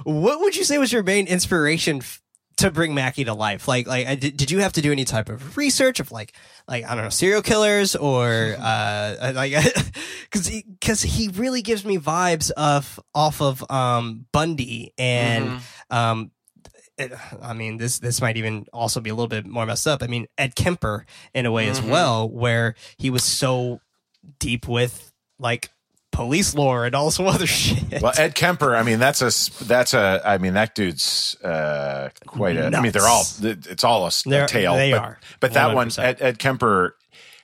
what would you say was your main inspiration f- to bring Mackey to life? Like, like, uh, did, did you have to do any type of research of like, like I don't know, serial killers or uh, like, because because he really gives me vibes of off of um Bundy and um. I mean, this this might even also be a little bit more messed up. I mean, Ed Kemper in a way as Mhm. well, where he was so deep with like police lore and all some other shit. Well, Ed Kemper. I mean, that's a. That's a. I mean, that dude's uh, quite a. I mean, they're all. It's all a, They're- tale. they but, are. But that one, 100%. Ed, Ed Kemper,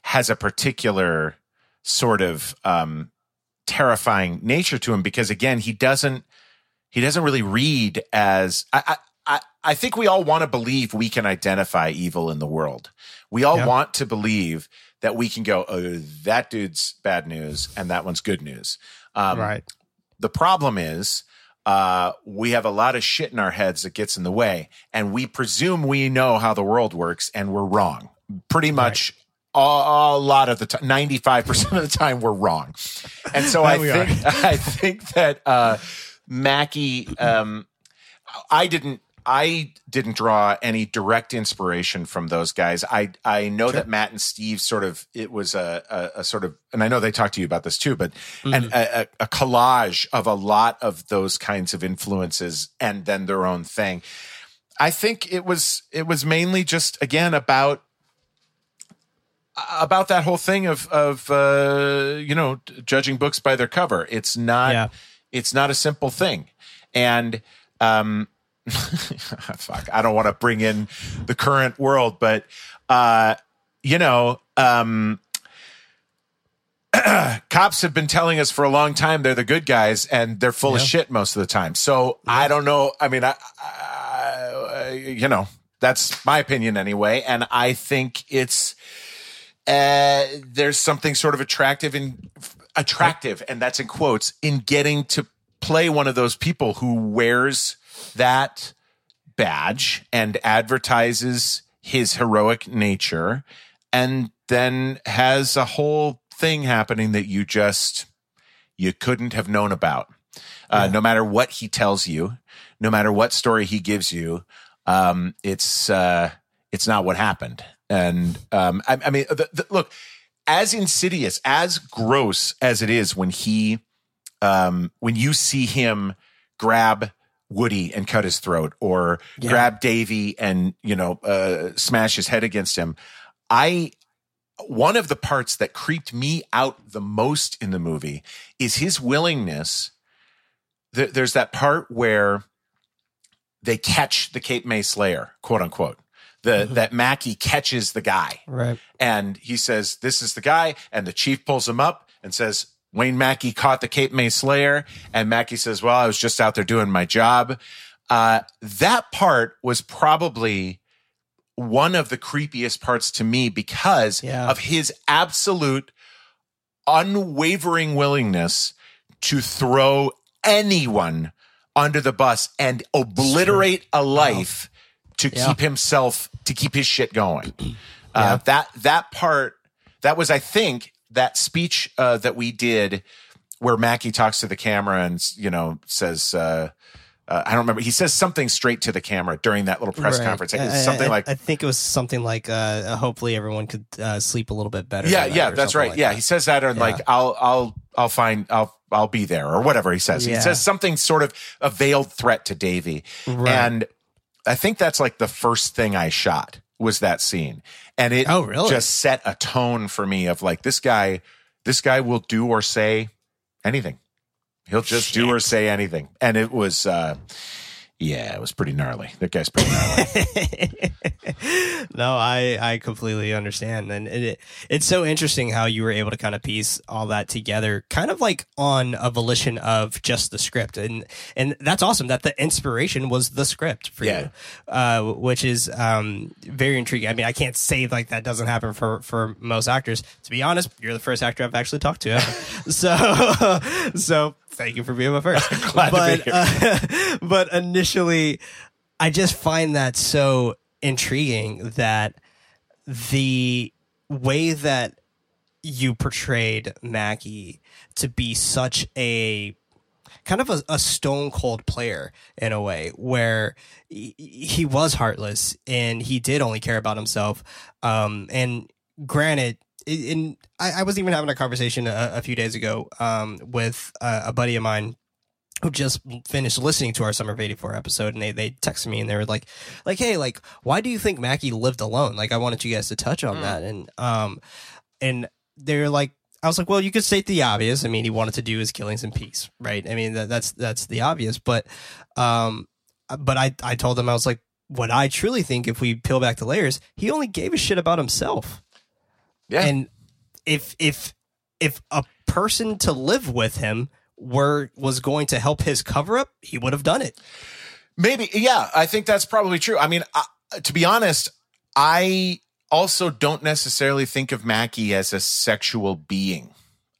has a particular sort of um, terrifying nature to him because again, he doesn't. He doesn't really read as. I, I, I, think we all want to believe we can identify evil in the world. We all Yeah. want to believe that we can go, oh, that dude's bad news and that one's good news. Um, right. the problem is uh, we have a lot of shit in our heads that gets in the way, and we presume we know how the world works, and we're wrong. Pretty much a, a lot of the time, ninety five percent of the time, we're wrong. And so I are. think I think that uh, Mackey, um, I didn't. I didn't draw any direct inspiration from those guys. I I know that Matt and Steve sort of it was a, a, a sort of, and I know they talked to you about this too, but and a, a a collage of a lot of those kinds of influences, and then their own thing. I think it was it was mainly just again about about that whole thing of of uh, you know judging books by their cover. It's not Yeah. it's not a simple thing, and um, fuck, I don't want to bring in the current world, but uh, you know. Um, cops have been telling us for a long time they're the good guys and they're full of shit most of the time. So I don't know. I mean, I, I, you know, that's my opinion anyway. And I think it's, uh, there's something sort of attractive in attractive, and that's in quotes, in getting to play one of those people who wears that badge and advertises his heroic nature and then has a whole thing happening that you just you couldn't have known about. Uh, no matter what he tells you no matter what story he gives you um, it's uh, it's not what happened. And um, I, I mean the, the, look as insidious as gross as it is when he um, when you see him grab Woody and cut his throat, or Yeah. grab Davey and you know uh, smash his head against him. I one of the parts that creeped me out the most in the movie is his willingness. There, there's that part where they catch the Cape May Slayer, quote unquote. The that Mackey catches the guy Right. and he says, This is the guy. And the chief pulls him up and says, Wayne Mackey caught the Cape May Slayer. And Mackey says, Well, I was just out there doing my job. Uh, that part was probably one of the creepiest parts to me because Yeah. of his absolute unwavering willingness to throw anyone under the bus and obliterate a life to Yeah. keep himself to keep his shit going. Yeah. Uh, that that part that was, I think, that speech uh, that we did where Mackey talks to the camera and you know says. Uh, uh, I don't remember. He says something straight to the camera during that little press Right. conference. Like, I- something I, like, I think it was something like uh, hopefully everyone could uh, sleep a little bit better. yeah, tonight yeah, that's right. like yeah, that. he says that, and Yeah. like, I'll, I'll, I'll find, I'll, I'll be there, or whatever he says. He says something sort of a veiled threat to Davey, Right. and I think that's like the first thing I shot was that scene, and it Oh, really? just set a tone for me of like this guy, this guy will do or say anything. He'll just do or say anything, and it was. uh yeah, it was pretty gnarly. That guy's pretty gnarly. no, I I completely understand, and it, it's so interesting how you were able to kind of piece all that together, kind of like on a volition of just the script, and and that's awesome that the inspiration was the script for Yeah. you, uh, which is um, very intriguing. I mean, I can't say like that doesn't happen for for most actors. To be honest, you're the first actor I've actually talked to, so so thank you for being my first. Glad to but, be here. uh, but initially, I just find that so intriguing that the way that you portrayed Mackey to be such a kind of a, a stone cold player in a way where he, he was heartless and he did only care about himself. Um, and granted, in I, I was even having a conversation a, a few days ago um, with a, a buddy of mine who just finished listening to our summer of 84 episode and they, they texted me and they were like like hey like why do you think Mackey lived alone? Like i wanted you guys to touch on that. And um and they're like i was like well you could state the obvious. I mean he wanted to do his killings in peace right? I mean that, that's that's the obvious. But um but i i told them i was like what i truly think if we peel back the layers he only gave a shit about himself Yeah. and if if if a person to live with him were was going to help his cover up, he would have done it. Maybe, yeah, I think that's probably true. I mean, I, to be honest, I also don't necessarily think of Mackey as a sexual being.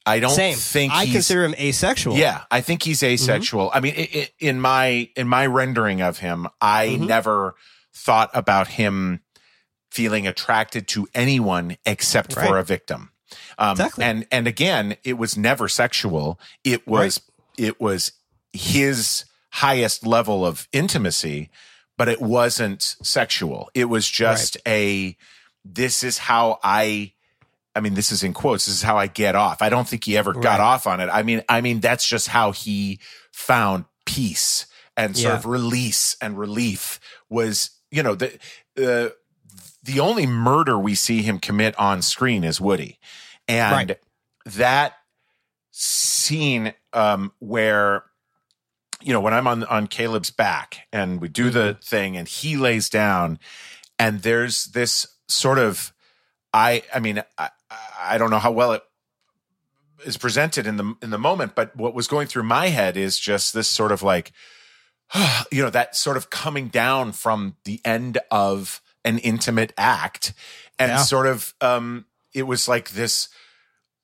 I don't Same. think I consider him asexual. Yeah, I think he's asexual. I mean, i i in my in my rendering of him, I Mhm. never thought about him feeling attracted to anyone except for a victim. Um, Exactly. And and again, it was never sexual. It was it was his highest level of intimacy, but it wasn't sexual. It was just a this is how I I mean this is in quotes, this is how I get off. I don't think he ever got Right. off on it. I mean I mean that's just how he found peace and sort Yeah. of release and relief was, you know, the uh, the only murder we see him commit on screen is Woody. And Right. that scene um, where you know when I'm on on Caleb's back and we do the thing and he lays down and there's this sort of I I mean I, I don't know how well it is presented in the in the moment but what was going through my head is just this sort of like you know that sort of coming down from the end of an intimate act and Yeah. sort of um it was like this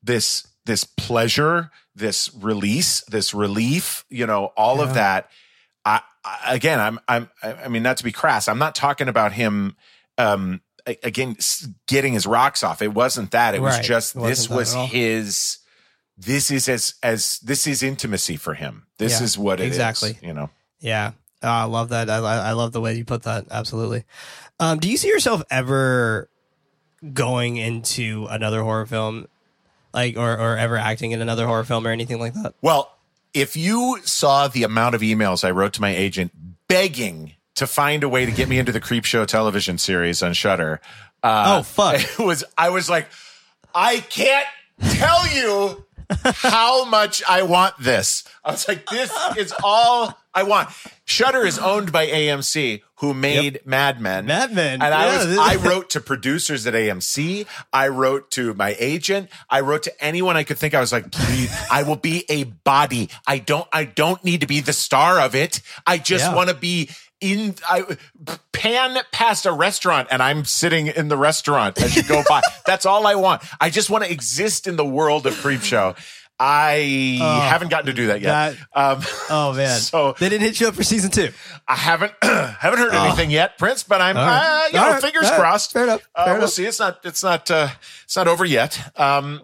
this this pleasure this release this relief you know all Yeah. of that I, I again i'm i'm i mean not to be crass i'm not talking about him um again getting his rocks off it wasn't that it was just It this was his this is as as this is intimacy for him this Yeah, is what it is. exactly. you know Yeah. Oh, I love that. I I love the way you put that. Absolutely. Um, do you see yourself ever going into another horror film, like, or, or ever acting in another horror film or anything like that? Well, if you saw the amount of emails I wrote to my agent begging to find a way to get me into the Creepshow television series on Shudder, uh, Oh, fuck. It was I was like, I can't tell you how much I want this. I was like, this is all I want. Shudder is owned by AMC, who made Mad Men. Mad Men. And I Yeah, was I wrote to producers at AMC. I wrote to my agent. I wrote to anyone I could think. I was like, please, I will be a body. I don't I don't need to be the star of it. I just Yeah. want to be in I pan past a restaurant and I'm sitting in the restaurant as you go by. That's all I want. I just want to exist in the world of Creepshow. I Oh, haven't gotten to do that yet. um, Oh man. So- they didn't hit you up for season two. I haven't haven't heard anything yet, Prince. But I'm Oh. Right. uh, you All know right. fingers All crossed. Fair enough. Uh, Fair we'll see. It's not it's not uh, it's not over yet. Um,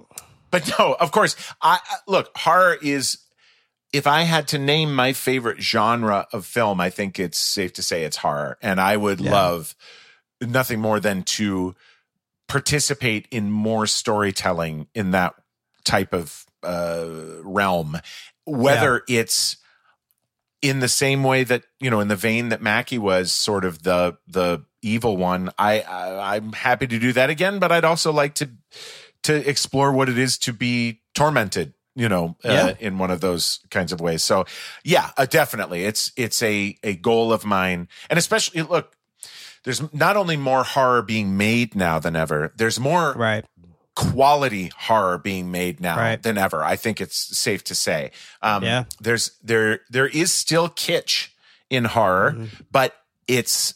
but no, of course. I I- look horror is. If I had to name my favorite genre of film, I think it's safe to say it's horror, and I would Yeah. love nothing more than to participate in more storytelling in that type of uh, realm, whether it's in the same way that you know, in the vein that Mackey was sort of the the evil one. I, I I'm happy to do that again, but I'd also like to to explore what it is to be tormented. You know, uh, Yeah. in one of those kinds of ways. So, yeah, uh, definitely, it's it's a a goal of mine, and especially look. There's not only more horror being made now than ever. There's more Right. quality horror being made now Right. than ever. I think it's safe to say. Um, Yeah. There's there there is still kitsch in horror, Mm-hmm. but it's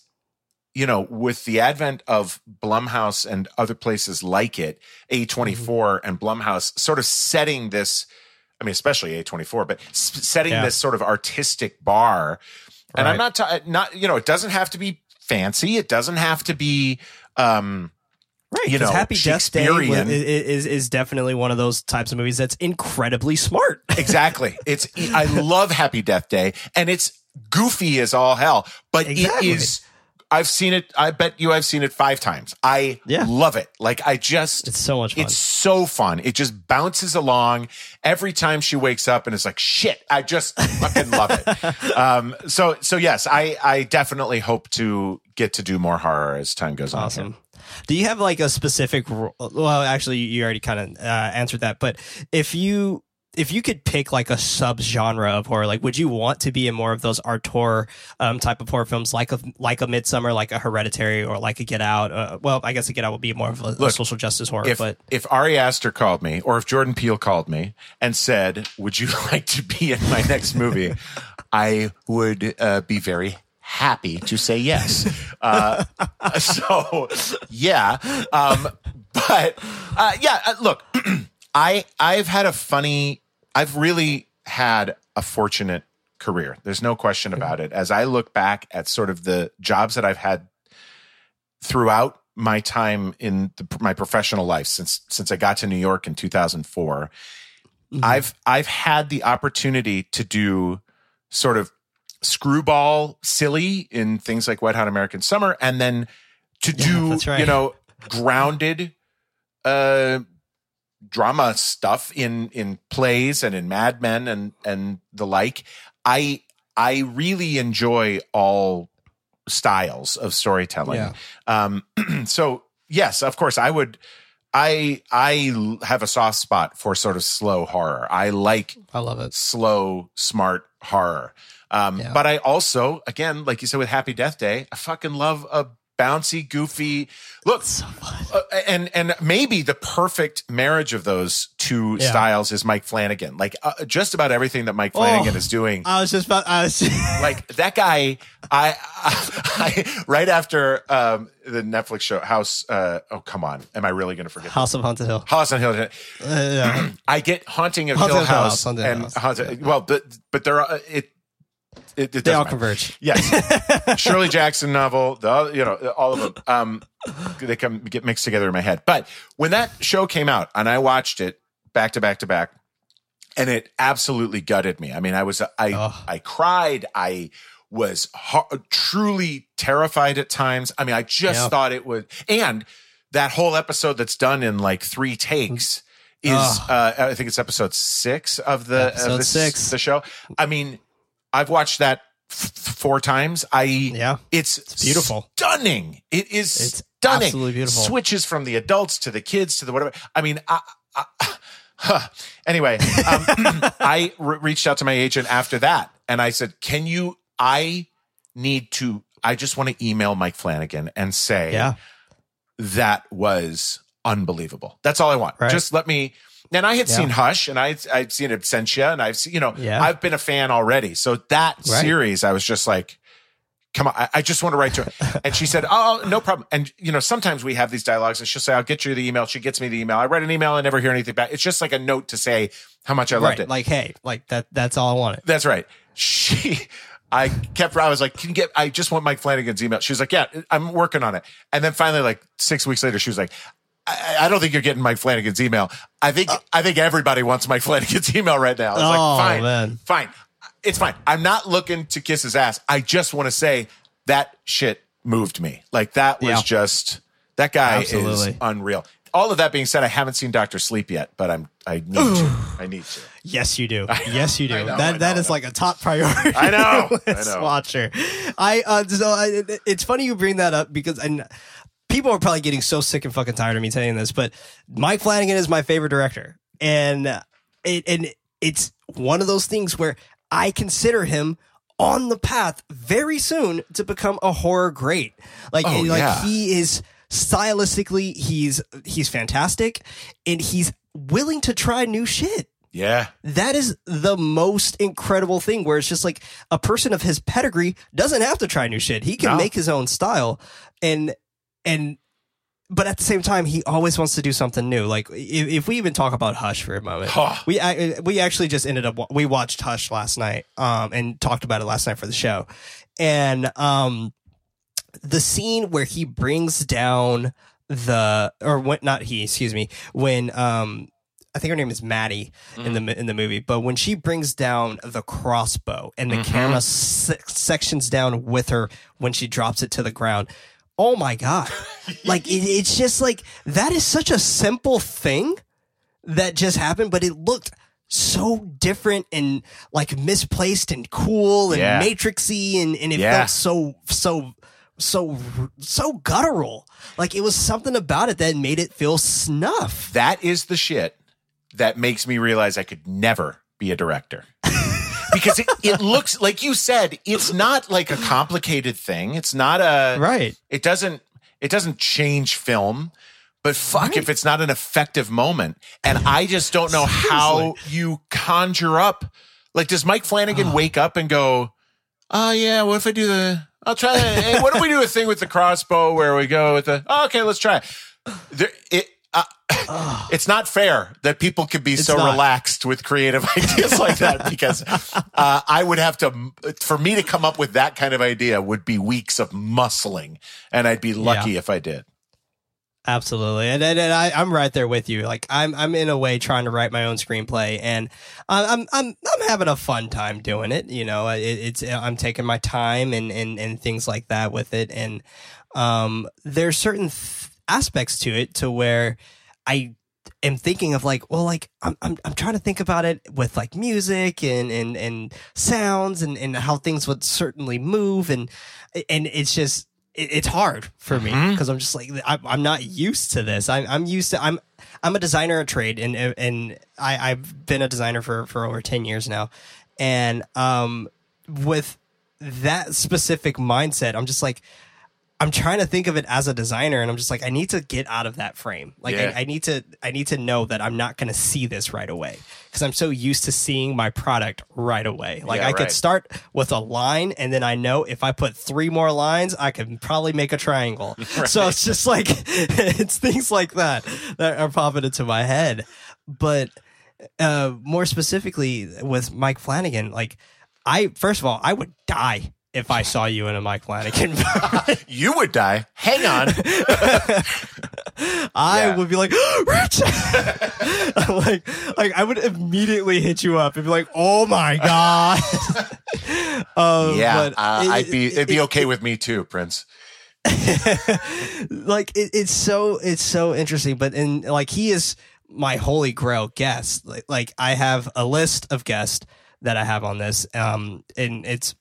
you know with the advent of Blumhouse and other places like it, A24 Mm-hmm. and Blumhouse sort of setting this. I mean, especially A24, but setting Yeah. this sort of artistic bar. And I'm not ta- not you know it doesn't have to be fancy. It doesn't have to be. um Right. you know, Happy Death Day is, is is definitely one of those types of movies that's incredibly smart. Exactly. It's I love Happy Death Day and it's goofy as all hell, but Exactly. it is I've seen it I bet you I've seen it 5 times. I Yeah. love it. Like I just It's so much fun. it's so fun. It just bounces along every time she wakes up and it's like shit. I just fucking love it. Um so so yes, I I definitely hope to get to do more horror as time goes on. here. Awesome. Do you have like a specific? Well, actually, you already kind of uh, answered that. But if you if you could pick like a sub genre of horror, like would you want to be in more of those auteur um, type of horror films, like a like a Midsommar, like a Hereditary, or like a Get Out? Uh, well, I guess a Get Out would be more of a, a social justice horror. if but if Ari Aster called me or if Jordan Peele called me and said, "Would you like to be in my next movie?" I would uh, be very happy to say yes. Uh, so yeah, um, but uh, yeah, uh, look. I I've had a funny. I've really had a fortunate career. There's no question about it. As I look back at sort of the jobs that I've had throughout my time in the, my professional life since since I got to New York in 2004, I've I've had the opportunity to do sort of screwball silly in things like Wet Hot American Summer, and then to do right. you know grounded uh drama stuff in in plays and in Mad Men and and the like. I I really enjoy all styles of storytelling. Yeah. Um, so yes, of course, I would. I I have a soft spot for sort of slow horror. I like I love it. slow, smart horror. Um, Yeah. But I also, again, like you said with Happy Death Day, I fucking love a bouncy, goofy look. So. Uh, and and maybe the perfect marriage of those two Yeah. styles is Mike Flanagan. Like uh, just about everything that Mike Flanagan Oh. is doing I was just about. I was. like that guy I, I, right after um the netflix show house uh oh come on am i really gonna forget House of Haunted Hill. house on hill Uh, yeah. i get haunting of Haunted hill house, House, and House. haunted well but but they're uh, it it, it they all matter. converge. yes shirley jackson novel the other- you know all of them um they come get mixed together in my head but when that show came out and i watched it back to back to back and it absolutely gutted me. I mean, I was I. I cried. I was ho- truly terrified at times. I mean, I just Yeah. thought it would. And that whole episode that's done in like three takes is uh, I think it's episode six of the Episode of this, six. the show. I mean, I've watched that f- four times. I Yeah. it's, beautiful. stunning. It is It's stunning. absolutely beautiful. Switches from the adults to the kids to the whatever. I mean, I, I, huh. anyway, um, I re- reached out to my agent after that, and I said, "Can you? I need to. I just want to email Mike Flanagan and say, Yeah. that was unbelievable. That's all I want. Right. Just let me. And I had Yeah. seen Hush, and I I'd seen Absentia, and I've seen you know Yeah. I've been a fan already. So that Right. series, I was just like, come on, I, I just want to write to her. And she said, oh, oh, no problem. And you know, sometimes we have these dialogues, and she'll say, I'll get you the email. She gets me the email. I write an email, I never hear anything back. It's just like a note to say how much I loved Right. it. Like, hey, like that. That's all I wanted. That's right. She, I kept, I was like, can you get, I just want Mike Flanagan's email. She was like, yeah, I'm working on it. And then finally, like six weeks later, she was like, I, I don't think you're getting Mike Flanagan's email. I think, I think everybody wants Mike Flanagan's email right now. I was Uh, Oh, like, fine, man. fine. It's fine. I'm not looking to kiss his ass. I just want to say that shit moved me. Like that was Yeah. just, that guy is unreal. All of that being said, I haven't seen Doctor Sleep yet, but I'm, I need to. I need to. Yes, you do. Yes, you do. Know, that know, is I know. like a top priority. I know, I know. Watcher. I uh, so I, it's funny you bring that up because and people are probably getting so sick and fucking tired of me saying this, but Mike Flanagan is my favorite director, and uh, it and it's one of those things where I consider him on the path very soon to become a horror great. Like Oh, like yeah. he is stylistically he's he's fantastic and he's willing to try new shit Yeah. that is the most incredible thing where it's just like a person of his pedigree doesn't have to try new shit. He can No. make his own style and and but at the same time he always wants to do something new. Like if, if we even talk about Hush for a moment. Oh. We I, we actually just ended up we watched Hush last night um and talked about it last night for the show. And um the scene where he brings down the or when not he excuse me when um I think her name is Maddie in the in the movie, but when she brings down the crossbow and the camera se- sections down with her when she drops it to the ground, oh my god! like it, it's just like that is such a simple thing that just happened, but it looked so different and like misplaced and cool and Yeah. matrixy and and it Yeah. felt so so so so guttural. Like it was something about it that made it feel snuff. That is the shit that makes me realize I could never be a director. because it, it looks like you said, it's not like a complicated thing. It's not a Right. it doesn't it doesn't change film. But fuck if it's not an effective moment. And I just don't know how you conjure up. Like, does Mike Flanagan wake up and go, Oh yeah, what if I do the I'll try that. Hey, what if we do a thing with the crossbow where we go with the oh, okay, let's try it. There, it it's not fair that people can be so not. relaxed with creative ideas like that because uh, I would have to, for me to come up with that kind of idea would be weeks of muscling, and I'd be lucky Yeah. if I did. Absolutely, and, and, and I, I'm right there with you. Like I'm, I'm in a way trying to write my own screenplay, and I'm, I'm, I'm, I'm having a fun time doing it. You know, it, it's I'm taking my time and, and, and things like that with it, and um, there's certain th- aspects to it to where I am thinking of like, well, like I'm, I'm, I'm trying to think about it with like music and and and sounds and and how things would certainly move, and and it's just it, it's hard for me because I'm just like I'm, I'm not used to this. I'm I'm used to I'm I'm a designer at trade and and I I've been a designer for for over ten years now, and um with that specific mindset, I'm just like. I'm trying to think of it as a designer, and I'm just like, I need to get out of that frame. Like, Yeah. I, I need to, I need to know that I'm not going to see this right away because I'm so used to seeing my product right away. Like, Yeah, I right. could start with a line, and then I know if I put three more lines, I can probably make a triangle. So it's just like, it's things like that that are popping into my head. But uh, more specifically with Mike Flanagan, like, I first of all, I would die if I saw you in a Mike Flanagan. You would die. Hang on. I Yeah. would be like, Rich! like, like I would immediately hit you up and be like, oh my god. um, yeah, but uh, it- I'd be. it- It'd be okay with me too, Prince. like it, it's so it's so interesting. But in like he is my holy grail guest. Like, like I have a list of guests that I have on this, um, and it's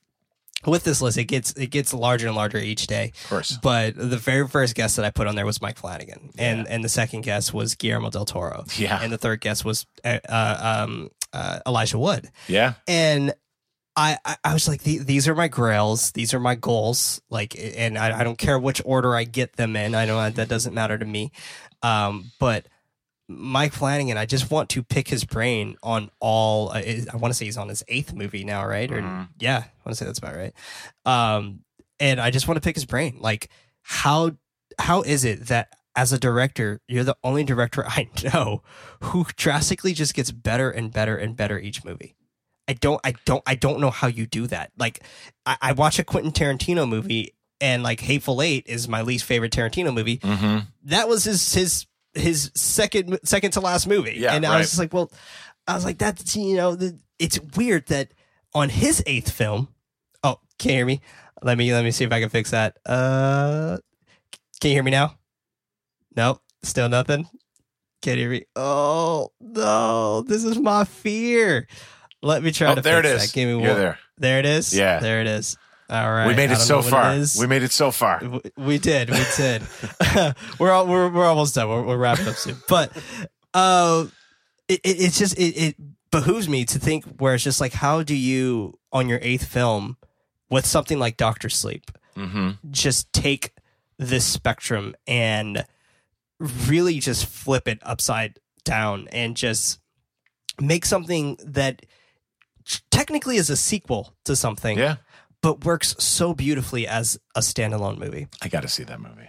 with this list it gets it gets larger and larger each day. Of course. But the very first guest that I put on there was Mike Flanagan, and and the second guest was Guillermo del Toro, Yeah. and the third guest was uh, uh, um, uh, Elijah Wood, Yeah. and I, I I was like these are my grails, these are my goals, like, and I, I don't care which order I get them in. I don't know that doesn't matter to me, um, but. Mike Flanagan, I just want to pick his brain on all. Uh, I want to say he's on his eighth movie now, right? Or Mhm. yeah, I want to say that's about right. Um, and I just want to pick his brain. Like, how how is it that as a director, you're the only director I know who drastically just gets better and better and better each movie? I don't, I don't, I don't know how you do that. Like, I, I watch a Quentin Tarantino movie, and like Hateful Eight is my least favorite Tarantino movie. Mm-hmm. That was his his his second second to last movie, Yeah, and I right. was just like, well, I was like, that's you know, the, it's weird that on his eighth film. Oh, can't hear me. Let me let me see if I can fix that. Uh, can you hear me now? Nope, still nothing. Can't hear me. Oh no, this is my fear. Let me try Oh, to there it fix is. that. Give me You're one. there. There it is. Yeah. there it is. All right, we made it so far. is. We made it so far. We did. We did. we're, all, we're we're almost done. We're, we're wrapping up soon. But uh, it, it it's just it, it behooves me to think where it's just like, how do you on your eighth film with something like Doctor Sleep Mm-hmm. just take this spectrum and really just flip it upside down and just make something that technically is a sequel to something Yeah. But works so beautifully as a standalone movie. I got to see that movie.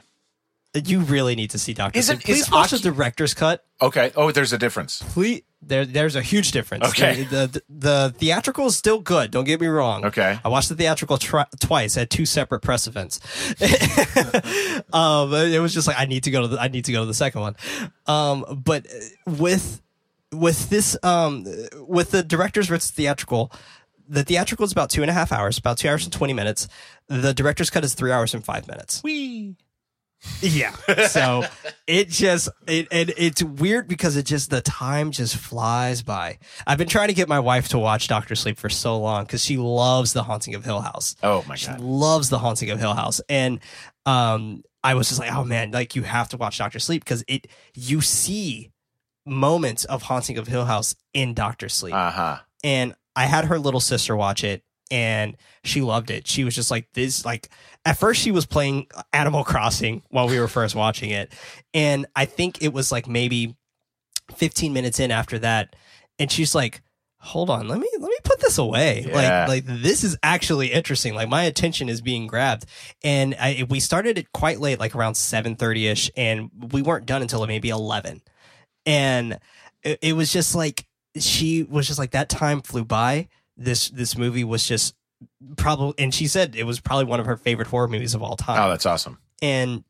You really need to see Doctor Is it- is Please watch Aki- the director's cut. Okay. Oh, there's a difference. Please, there, there's a huge difference. Okay. the, the the theatrical is still good. Don't get me wrong. Okay. I watched the theatrical tri- twice at two separate press events. um, it was just like I need to go to the I need to go to the second one. Um, but with with this um with the director's versus theatrical, the theatrical is about two and a half hours, about two hours and twenty minutes. The director's cut is three hours and five minutes. Wee. Yeah. So it just it and it's weird because it just the time just flies by. I've been trying to get my wife to watch Doctor Sleep for so long because she loves The Haunting of Hill House. Oh my She god. She loves The Haunting of Hill House, and um, I was just like, oh man, like you have to watch Doctor Sleep because it you see moments of Haunting of Hill House in Doctor Sleep Uh huh. and I had her little sister watch it and she loved it. She was just like this like at first she was playing Animal Crossing while we were first watching it. And I think it was like maybe 15 minutes in after that and she's like hold on let me let me put this away Yeah. like like this is actually interesting like my attention is being grabbed and I, we started it quite late like around 7.30 ish and we weren't done until maybe 11 and it, it was just like she was just like that time flew by. This this movie was just probably and she said it was probably one of her favorite horror movies of all time. Oh, that's awesome. and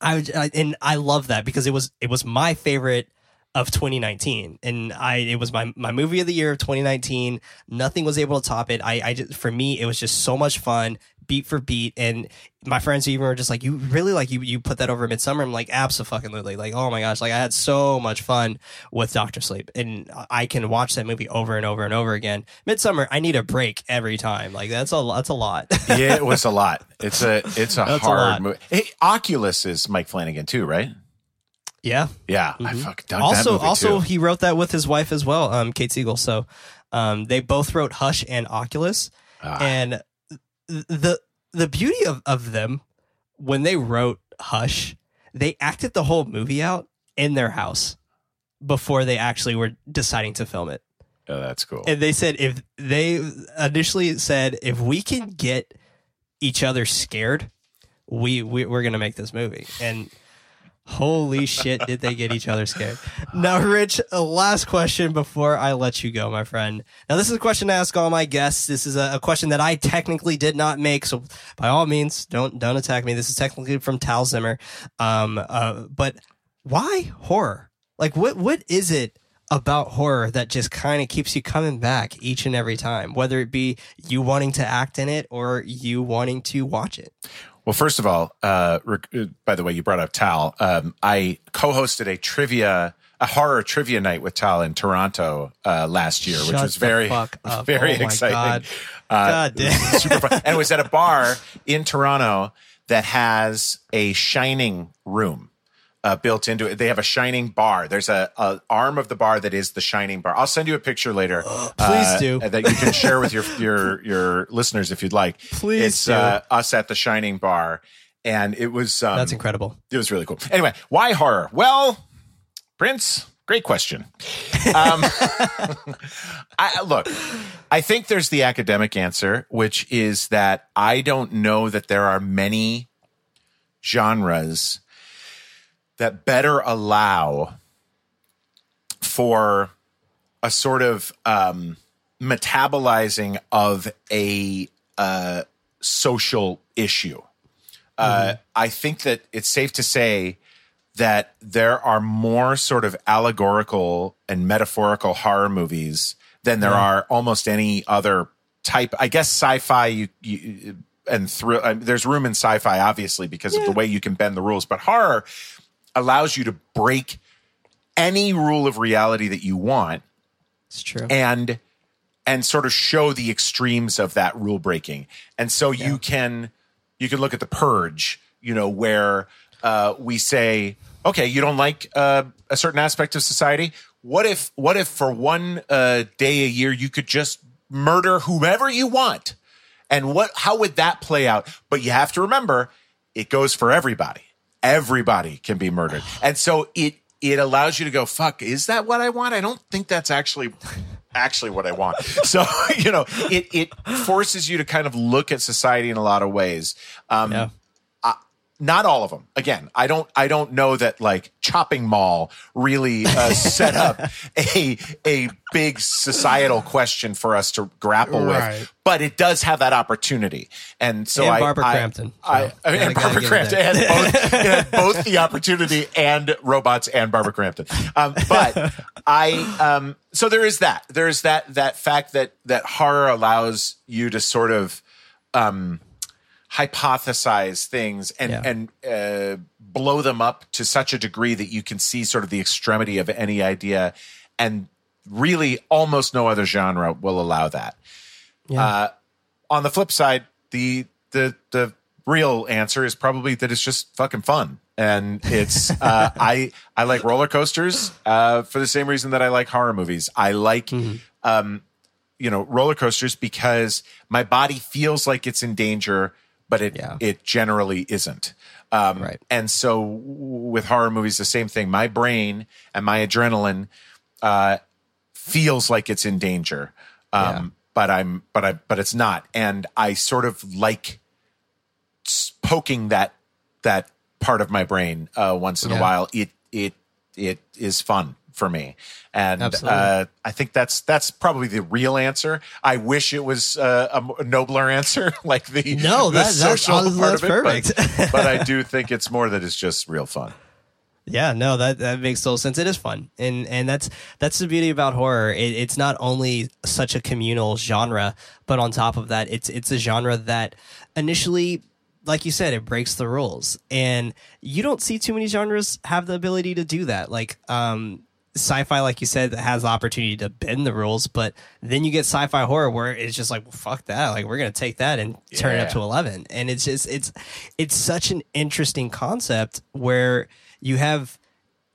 I, was- I and I love that because it was it was my favorite of 2019 and I it was my my movie of the year of 2019 nothing was able to top it. I I just for me it was just so much fun beat for beat and my friends even were just like you really like you you put that over Midsommar I'm like absolutely like oh my gosh like I had so much fun with Doctor Sleep and I can watch that movie over and over and over again Midsommar I need a break every time like that's a that's a lot Yeah, it was a lot. It's a it's a That's hard lot. movie. Hey, Oculus is Mike Flanagan too, right? yeah Yeah, I fucking dug that also also too. he wrote that with his wife as well um kate siegel so um they both wrote hush and oculus Ah. and the the beauty of of them when they wrote hush they acted the whole movie out in their house before they actually were deciding to film it Oh, that's cool. and they said if they initially said if we can get each other scared we, we we're gonna make this movie and holy shit did they get each other scared. Now rich last question before i let you go my friend. Now this is a question i ask all my guests. This is a, a question that i technically did not make so by all means don't don't attack me. This is technically from tal zimmer. Um uh, but why horror? Like what what is it about horror that just kind of keeps you coming back each and every time whether it be you wanting to act in it or you wanting to watch it Well, first of all, uh, uh, by the way, you brought up Tal. Um, I co-hosted a trivia, a horror trivia night with Tal in Toronto uh, last year, which was very, very Oh exciting. God. Uh, God damn. super fun, and it was at a bar in Toronto that has a shining room. Uh, built into it, they have a shining bar. There's a, a arm of the bar that is the shining bar. I'll send you a picture later. Please uh, do. that you can share with your your your listeners if you'd like. Please it's do. Uh, us at the shining bar, and it was um, that's incredible it was really cool. Anyway, why horror? Well, Prince, great question. Um, I look, I think there's the academic answer, which is that I don't know that there are many genres that better allow for a sort of um, metabolizing of a uh, social issue. Uh, I think that it's safe to say that there are more sort of allegorical and metaphorical horror movies than there are almost any other type. I guess sci-fi you, you and thrill. I mean, there's room in sci-fi obviously because of the way you can bend the rules, but horror allows you to break any rule of reality that you want it's true and and sort of show the extremes of that rule breaking. And so you can you can look at the purge, you know, where uh, we say, okay, you don't like uh, a certain aspect of society. What if what if for one uh, day a year you could just murder whomever you want? And what how would that play out? But you have to remember, it goes for everybody. Everybody can be murdered. And so it it allows you to go, fuck, is that what I want? I don't think that's actually actually what I want. So, you know, it it forces you to kind of look at society in a lot of ways. Um Yeah. Not all of them. Again, I don't I don't know that like Chopping Mall really uh, set up a a big societal question for us to grapple Right. with, but it does have that opportunity. And so And I Barbara I- Crampton. I, So, I mean, and Barbara Crampton had both, had both the opportunity and robots and Barbara Crampton. Um, but I um, so there is that there is that that fact that that horror allows you to sort of um, hypothesize things and Yeah. and uh, blow them up to such a degree that you can see sort of the extremity of any idea, and really almost no other genre will allow that. Uh, on the flip side, the the the real answer is probably that it's just fucking fun. And it's uh, I I like roller coasters uh, for the same reason that I like horror movies. I like um, you know roller coasters because my body feels like it's in danger, but it Yeah. it generally isn't. Um, Right. And so with horror movies, the same thing. My brain and my adrenaline uh, feels like it's in danger. Um, Yeah. but I'm, but I, but it's not. And I sort of like poking that, that part of my brain, uh, once in a while. It, it, it is fun for me. And, uh, I think that's, that's probably the real answer. I wish it was uh, a nobler answer, like the, No, the that- social that's part of it. but- but I do think it's more that it's just real fun. Yeah, no, that that makes total sense. It is fun, and and that's that's the beauty about horror. It, it's not only such a communal genre, but on top of that, it's it's a genre that initially, like you said, it breaks the rules, and you don't see too many genres have the ability to do that. Like, um, sci-fi, like you said, that has the opportunity to bend the rules, but then you get sci-fi horror where it's just like, well, fuck that. Like, we're gonna take that and turn it up to eleven, and it's just it's it's such an interesting concept where you have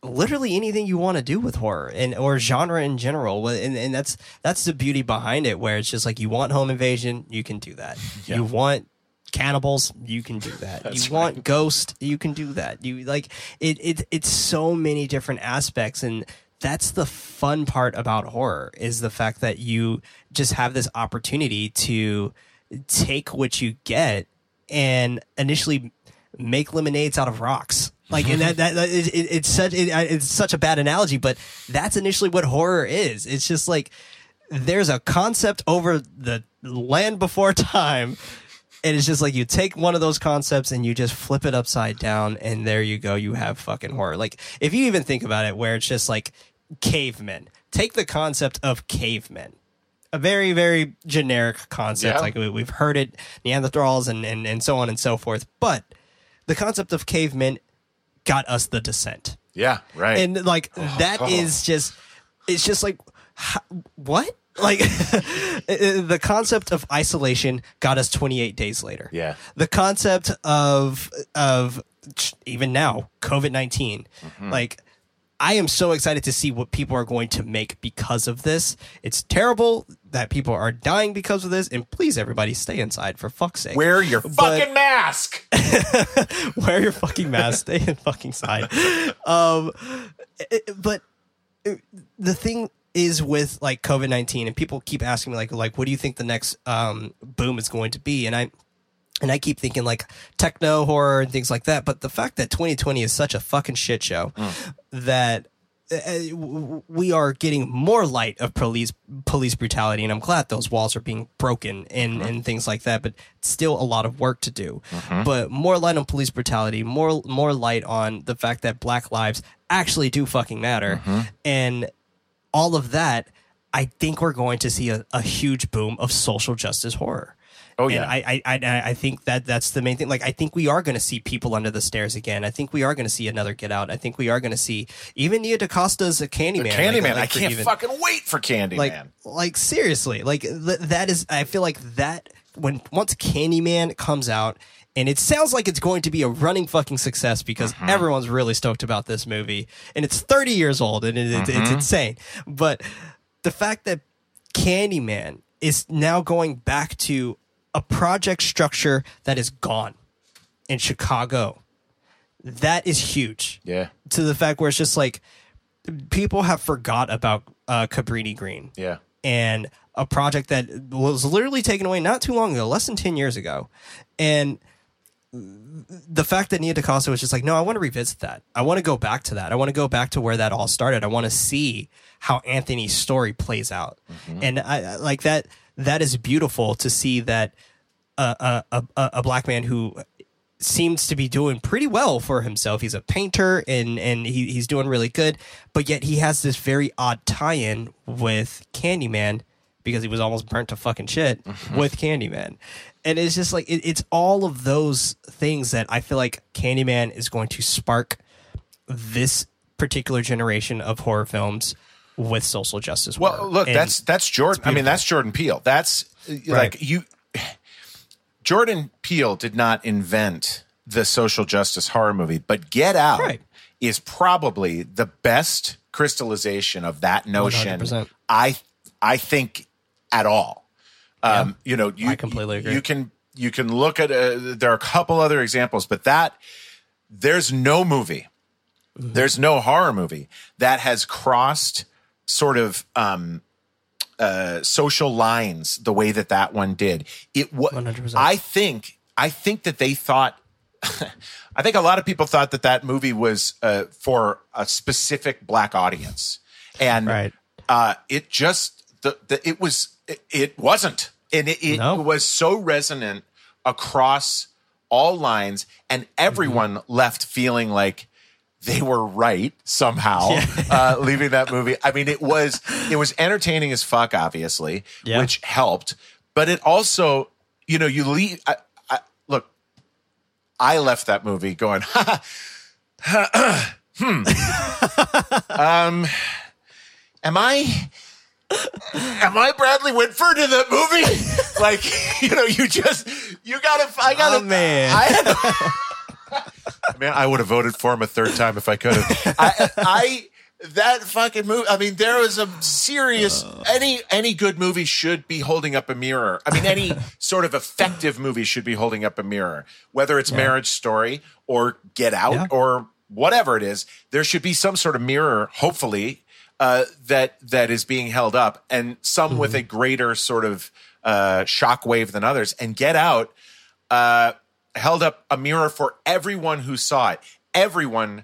literally anything you want to do with horror and or genre in general. And, and that's that's the beauty behind it where it's just like you want home invasion you can do that. You want cannibals you can do that. You want ghost you can do that. You like it, it it's so many different aspects and that's the fun part about horror is the fact that you just have this opportunity to take what you get and initially make lemonades out of rocks. Like, and that, that, that it, it, it's such it, it's such a bad analogy, but that's initially what horror is. It's just like there's a concept over the land before time, and it's just like you take one of those concepts and you just flip it upside down, and there you go. You have fucking horror. Like, if you even think about it, where it's just like cavemen. Take the concept of cavemen a very very generic concept Yeah. like we, we've heard it neanderthals and, and and so on and so forth but the concept of cavemen got us the descent Yeah, right. and like oh, that is just it's just like h- what like the concept of isolation got us 28 days later Yeah. the concept of of even now covid-19 Mm-hmm. like I am so excited to see what people are going to make because of this. It's terrible that people are dying because of this, and please, everybody, stay inside for fuck's sake. Wear your But- fucking mask. wear your fucking mask, stay in fucking side. Um, it- but uh, the thing is with like COVID nineteen, and people keep asking me like, like, what do you think the next um, boom is going to be? And I and I keep thinking like techno horror and things like that. But the fact that 2020 is such a fucking shit show mm. that uh, uh we are getting more light of police police brutality, and I'm glad those walls are being broken and mm-hmm. and things like that. But still a lot of work to do. Mm-hmm. But more light on police brutality, more more light on the fact that Black lives actually do fucking matter, mm-hmm. and all of that. I think we're going to see a, a huge boom of social justice horror. Oh, And yeah. I, I, I, I think that that's the main thing. Like, I think we are going to see people under the stairs again. I think we are going to see another Get Out. I think we are going to see even Nia DaCosta's a Candyman. Candyman. Like, I like, for can't even- fucking wait for Candyman. like, like seriously, like th- that is. I feel like that when once Candyman comes out. And it sounds like it's going to be a running fucking success because Mm-hmm. everyone's really stoked about this movie, and it's 30 years old, and it, Mm-hmm. it's insane. But the fact that Candyman is now going back to a project structure that is gone in Chicago. That is huge. yeah. To the fact where it's just like people have forgot about uh, Cabrini Green Yeah. and a project that was literally taken away not too long ago, less than 10 years ago. And the fact that Nia DaCosta was just like, no, I want to revisit that. I want to go back to that. I want to go back to where that all started. I want to see how Anthony's story plays out. Mm-hmm. And I I- like that. That is beautiful to see that a, a, a, a black man who seems to be doing pretty well for himself. He's a painter and and he, he's doing really good, but yet he has this very odd tie-in with Candyman because he was almost burnt to fucking shit with Candyman. And it's just like it, it's all of those things that I feel like Candyman is going to spark this particular generation of horror films with social justice. Well, horror. look, And- that's that's Jordan. I mean, that's Jordan Peele. That's uh, like you. Jordan Peele did not invent the social justice horror movie, but Get Out Right. is probably the best crystallization of that notion. 100%. I I think at all. Um, You know, you I completely agree. You can you can look at uh, there are a couple other examples, but that there's no movie, Mm-hmm. there's no horror movie that has crossed sort of um, uh, social lines the way that that one did. It was. 100%. I think. I think that they thought. I think a lot of people thought that that movie was uh, for a specific black audience, and Right. uh, it just the, the it was it, it wasn't, and it, it No. was so resonant across all lines, and everyone Mm-hmm. left feeling like they were right somehow uh, leaving that movie. I mean, it was it was entertaining as fuck, obviously, Yeah. which helped, but it also, you know, you leave. I, I, look, I left that movie going, hmm, um, am I? Am I Bradley Whitford in that movie? like, you know, you just you gotta I gotta Oh, man. I Man, I would have voted for him a third time if I could have. I, I that fucking movie. I mean, there was a serious oh. any any good movie should be holding up a mirror. I mean, any sort of effective movie should be holding up a mirror, whether it's Marriage Story or Get Out Yeah. or whatever it is. There should be some sort of mirror, hopefully, uh, that that is being held up, and some with a greater sort of uh, shockwave than others. And Get Out uh, held up a mirror for everyone who saw it. Everyone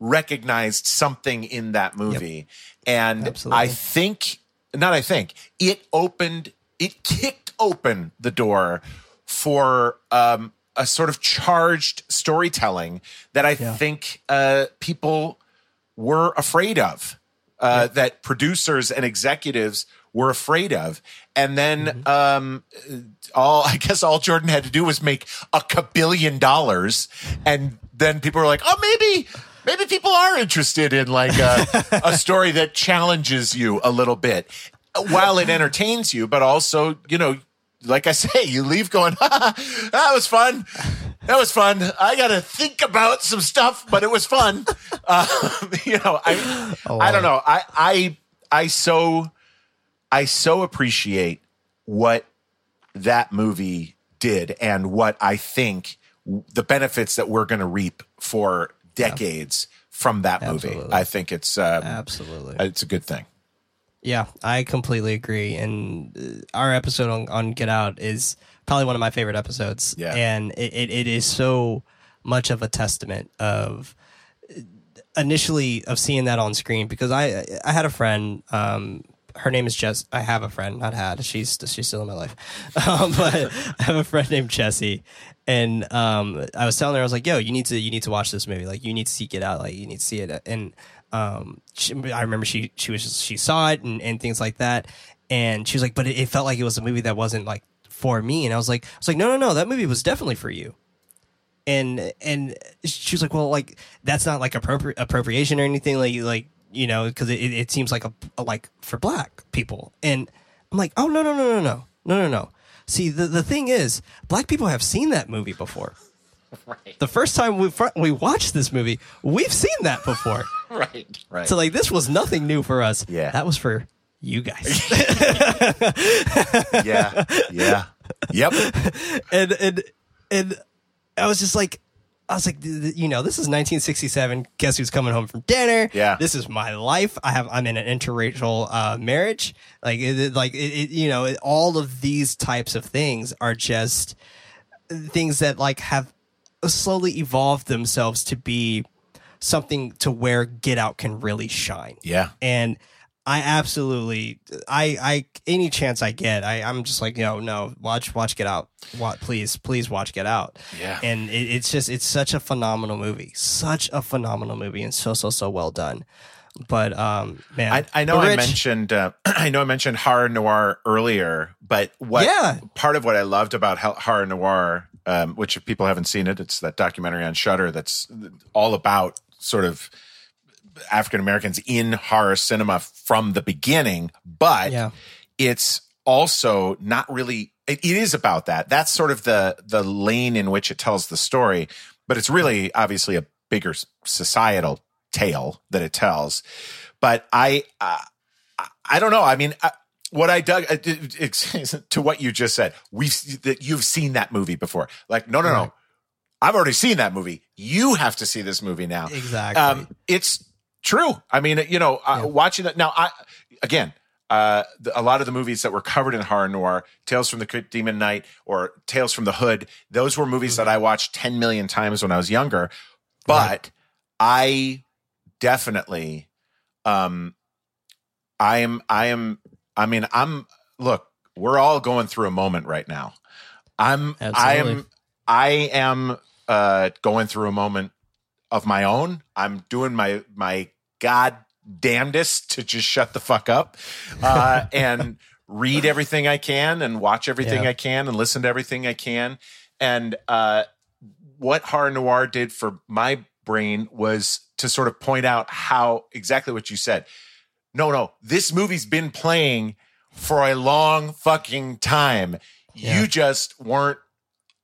recognized something in that movie. And Absolutely. I think, not I think, it opened, it kicked open the door for um, a sort of charged storytelling that I think uh, people were afraid of, uh, that producers and executives were afraid of. And then um, all I guess all Jordan had to do was make a kabillion dollars, and then people were like, "Oh, maybe." Maybe people are interested in like a, a story that challenges you a little bit while it entertains you, but also, you know, like I say, you leave going, that was fun. That was fun. I got to think about some stuff, but it was fun. Uh, you know, I, I don't know. I, I, I so, I so appreciate what that movie did and what I think the benefits that we're going to reap for decades from that movie. Absolutely. I think it's, um, Absolutely. it's a good thing. Yeah, I completely agree. And uh, our episode on, on Get Out is probably one of my favorite episodes. Yeah. And it, it, it is so much of a testament of initially of seeing that on screen because I I had a friend um her name is Jess I have a friend not had she's she's still in my life um, but I have a friend named Jessie and um I was telling her I was like yo you need to you need to watch this movie like you need to seek it out like you need to see it and um she, I remember she she was she saw it and, and things like that and she was like but it, it felt like it was a movie that wasn't like for me and I was like I was like no no no that movie was definitely for you and and she was like, well, like that's not like appropri- appropriation or anything, like like you know, because it, it it seems like a, a like for black people, and I'm like, oh no no no no no no no no. See, the the thing is, black people have seen that movie before. Right. The first time we fr- we watched this movie, we've seen that before. Right. Right. So like, this was nothing new for us. Yeah. that was for you guys. yeah. Yeah. Yep. and and and I was just like, I was like, th- th- you know, this is 1967. Guess who's coming home from dinner? Yeah. this is my life. I have, I'm in an interracial uh, marriage. Like, it, it- like it, it, you know, it, all of these types of things are just things that like have slowly evolved themselves to be something to where Get Out can really shine Yeah. and I absolutely, I, I, any chance I get, I, I'm just like, no, no, watch, watch Get Out, what, please, please watch Get Out. Yeah. and it, it's just, it's such a phenomenal movie, such a phenomenal movie, and so, so, so well done. But, um, man, I, I know I mentioned uh, I know I mentioned Horror Noire earlier, but what Yeah. part of what I loved about ho- Horror Noire, um, which if people haven't seen it, it's that documentary on Shudder that's all about sort of African Americans in horror cinema from the beginning, but Yeah. it's also not really it, it is about that. That's sort of the the lane in which it tells the story, but it's really obviously a bigger societal tale that it tells. But I uh, I- don't know. I mean, I, what I dug uh, to what you just said, we've that you've seen that movie before. Like, no, no, Right. no. I've already seen that movie. You have to see this movie now. Exactly. Um, it's true. I mean, you know, uh, Yeah. watching it now, I again, uh, the, a lot of the movies that were covered in Horror Noire, Tales from the Demon Knight or Tales from the Hood, those were movies that I watched 10 million times when I was younger. But I definitely, um, I am, I am, I mean, I'm, look, we're all going through a moment right now. I'm, I am, I am, uh, going through a moment of my own. I'm doing my, my God damnedest to just shut the fuck up, uh, and read everything I can and watch everything Yeah. I can and listen to everything I can. And, uh, what Horror Noire did for my brain was to sort of point out how exactly what you said. No, no, this movie's been playing for a long fucking time. Yeah. You just weren't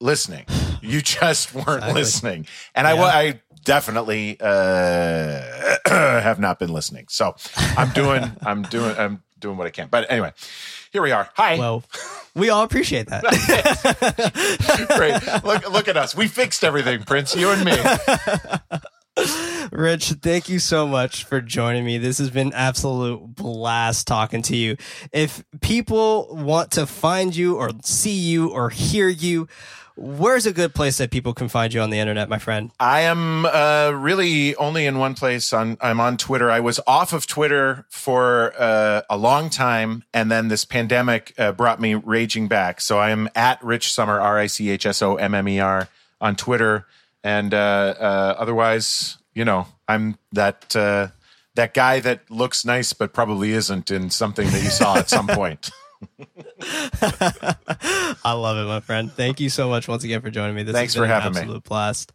listening. You just weren't Exactly. listening. And I Yeah. I, I definitely uh, have not been listening. So I'm doing, I'm doing, I'm doing what I can. But anyway, here we are. Hi. Well, we all appreciate that. Great. Look, look at us. We fixed everything, Prince. You and me. Rich, thank you so much for joining me. This has been absolute blast talking to you. If people want to find you or see you or hear you, where's a good place that people can find you on the internet, my friend? I am uh, really only in one place. On I'm on Twitter. I was off of Twitter for uh, a long time, and then this pandemic uh, brought me raging back. So I am at Rich Sommer R I C H S O M M E R on Twitter, and uh, uh, otherwise, you know, I'm that uh, that guy that looks nice but probably isn't in something that you saw at some point. I love it, my friend. Thank you so much once again for joining me. This Thanks for an having me. absolute blast.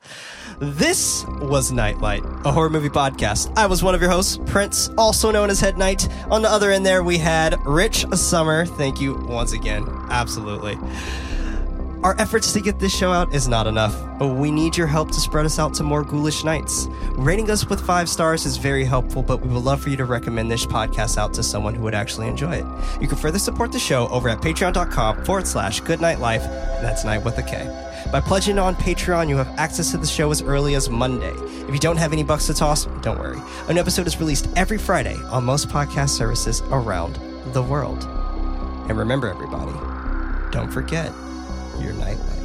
This was Knight Light, a horror movie podcast. I was one of your hosts, Prince, also known as Head Knight. On the other end there, we had Rich Sommer. Thank you once again. Absolutely. Our efforts to get this show out is not enough. But we need your help to spread us out to more ghoulish nights. Rating us with five stars is very helpful, but we would love for you to recommend this podcast out to someone who would actually enjoy it. You can further support the show over at patreon.com forward slash goodknight life, that's night with a K. By pledging on Patreon, you have access to the show as early as Monday. If you don't have any bucks to toss, don't worry. An episode is released every Friday on most podcast services around the world. And remember, everybody, don't forget your nightlight.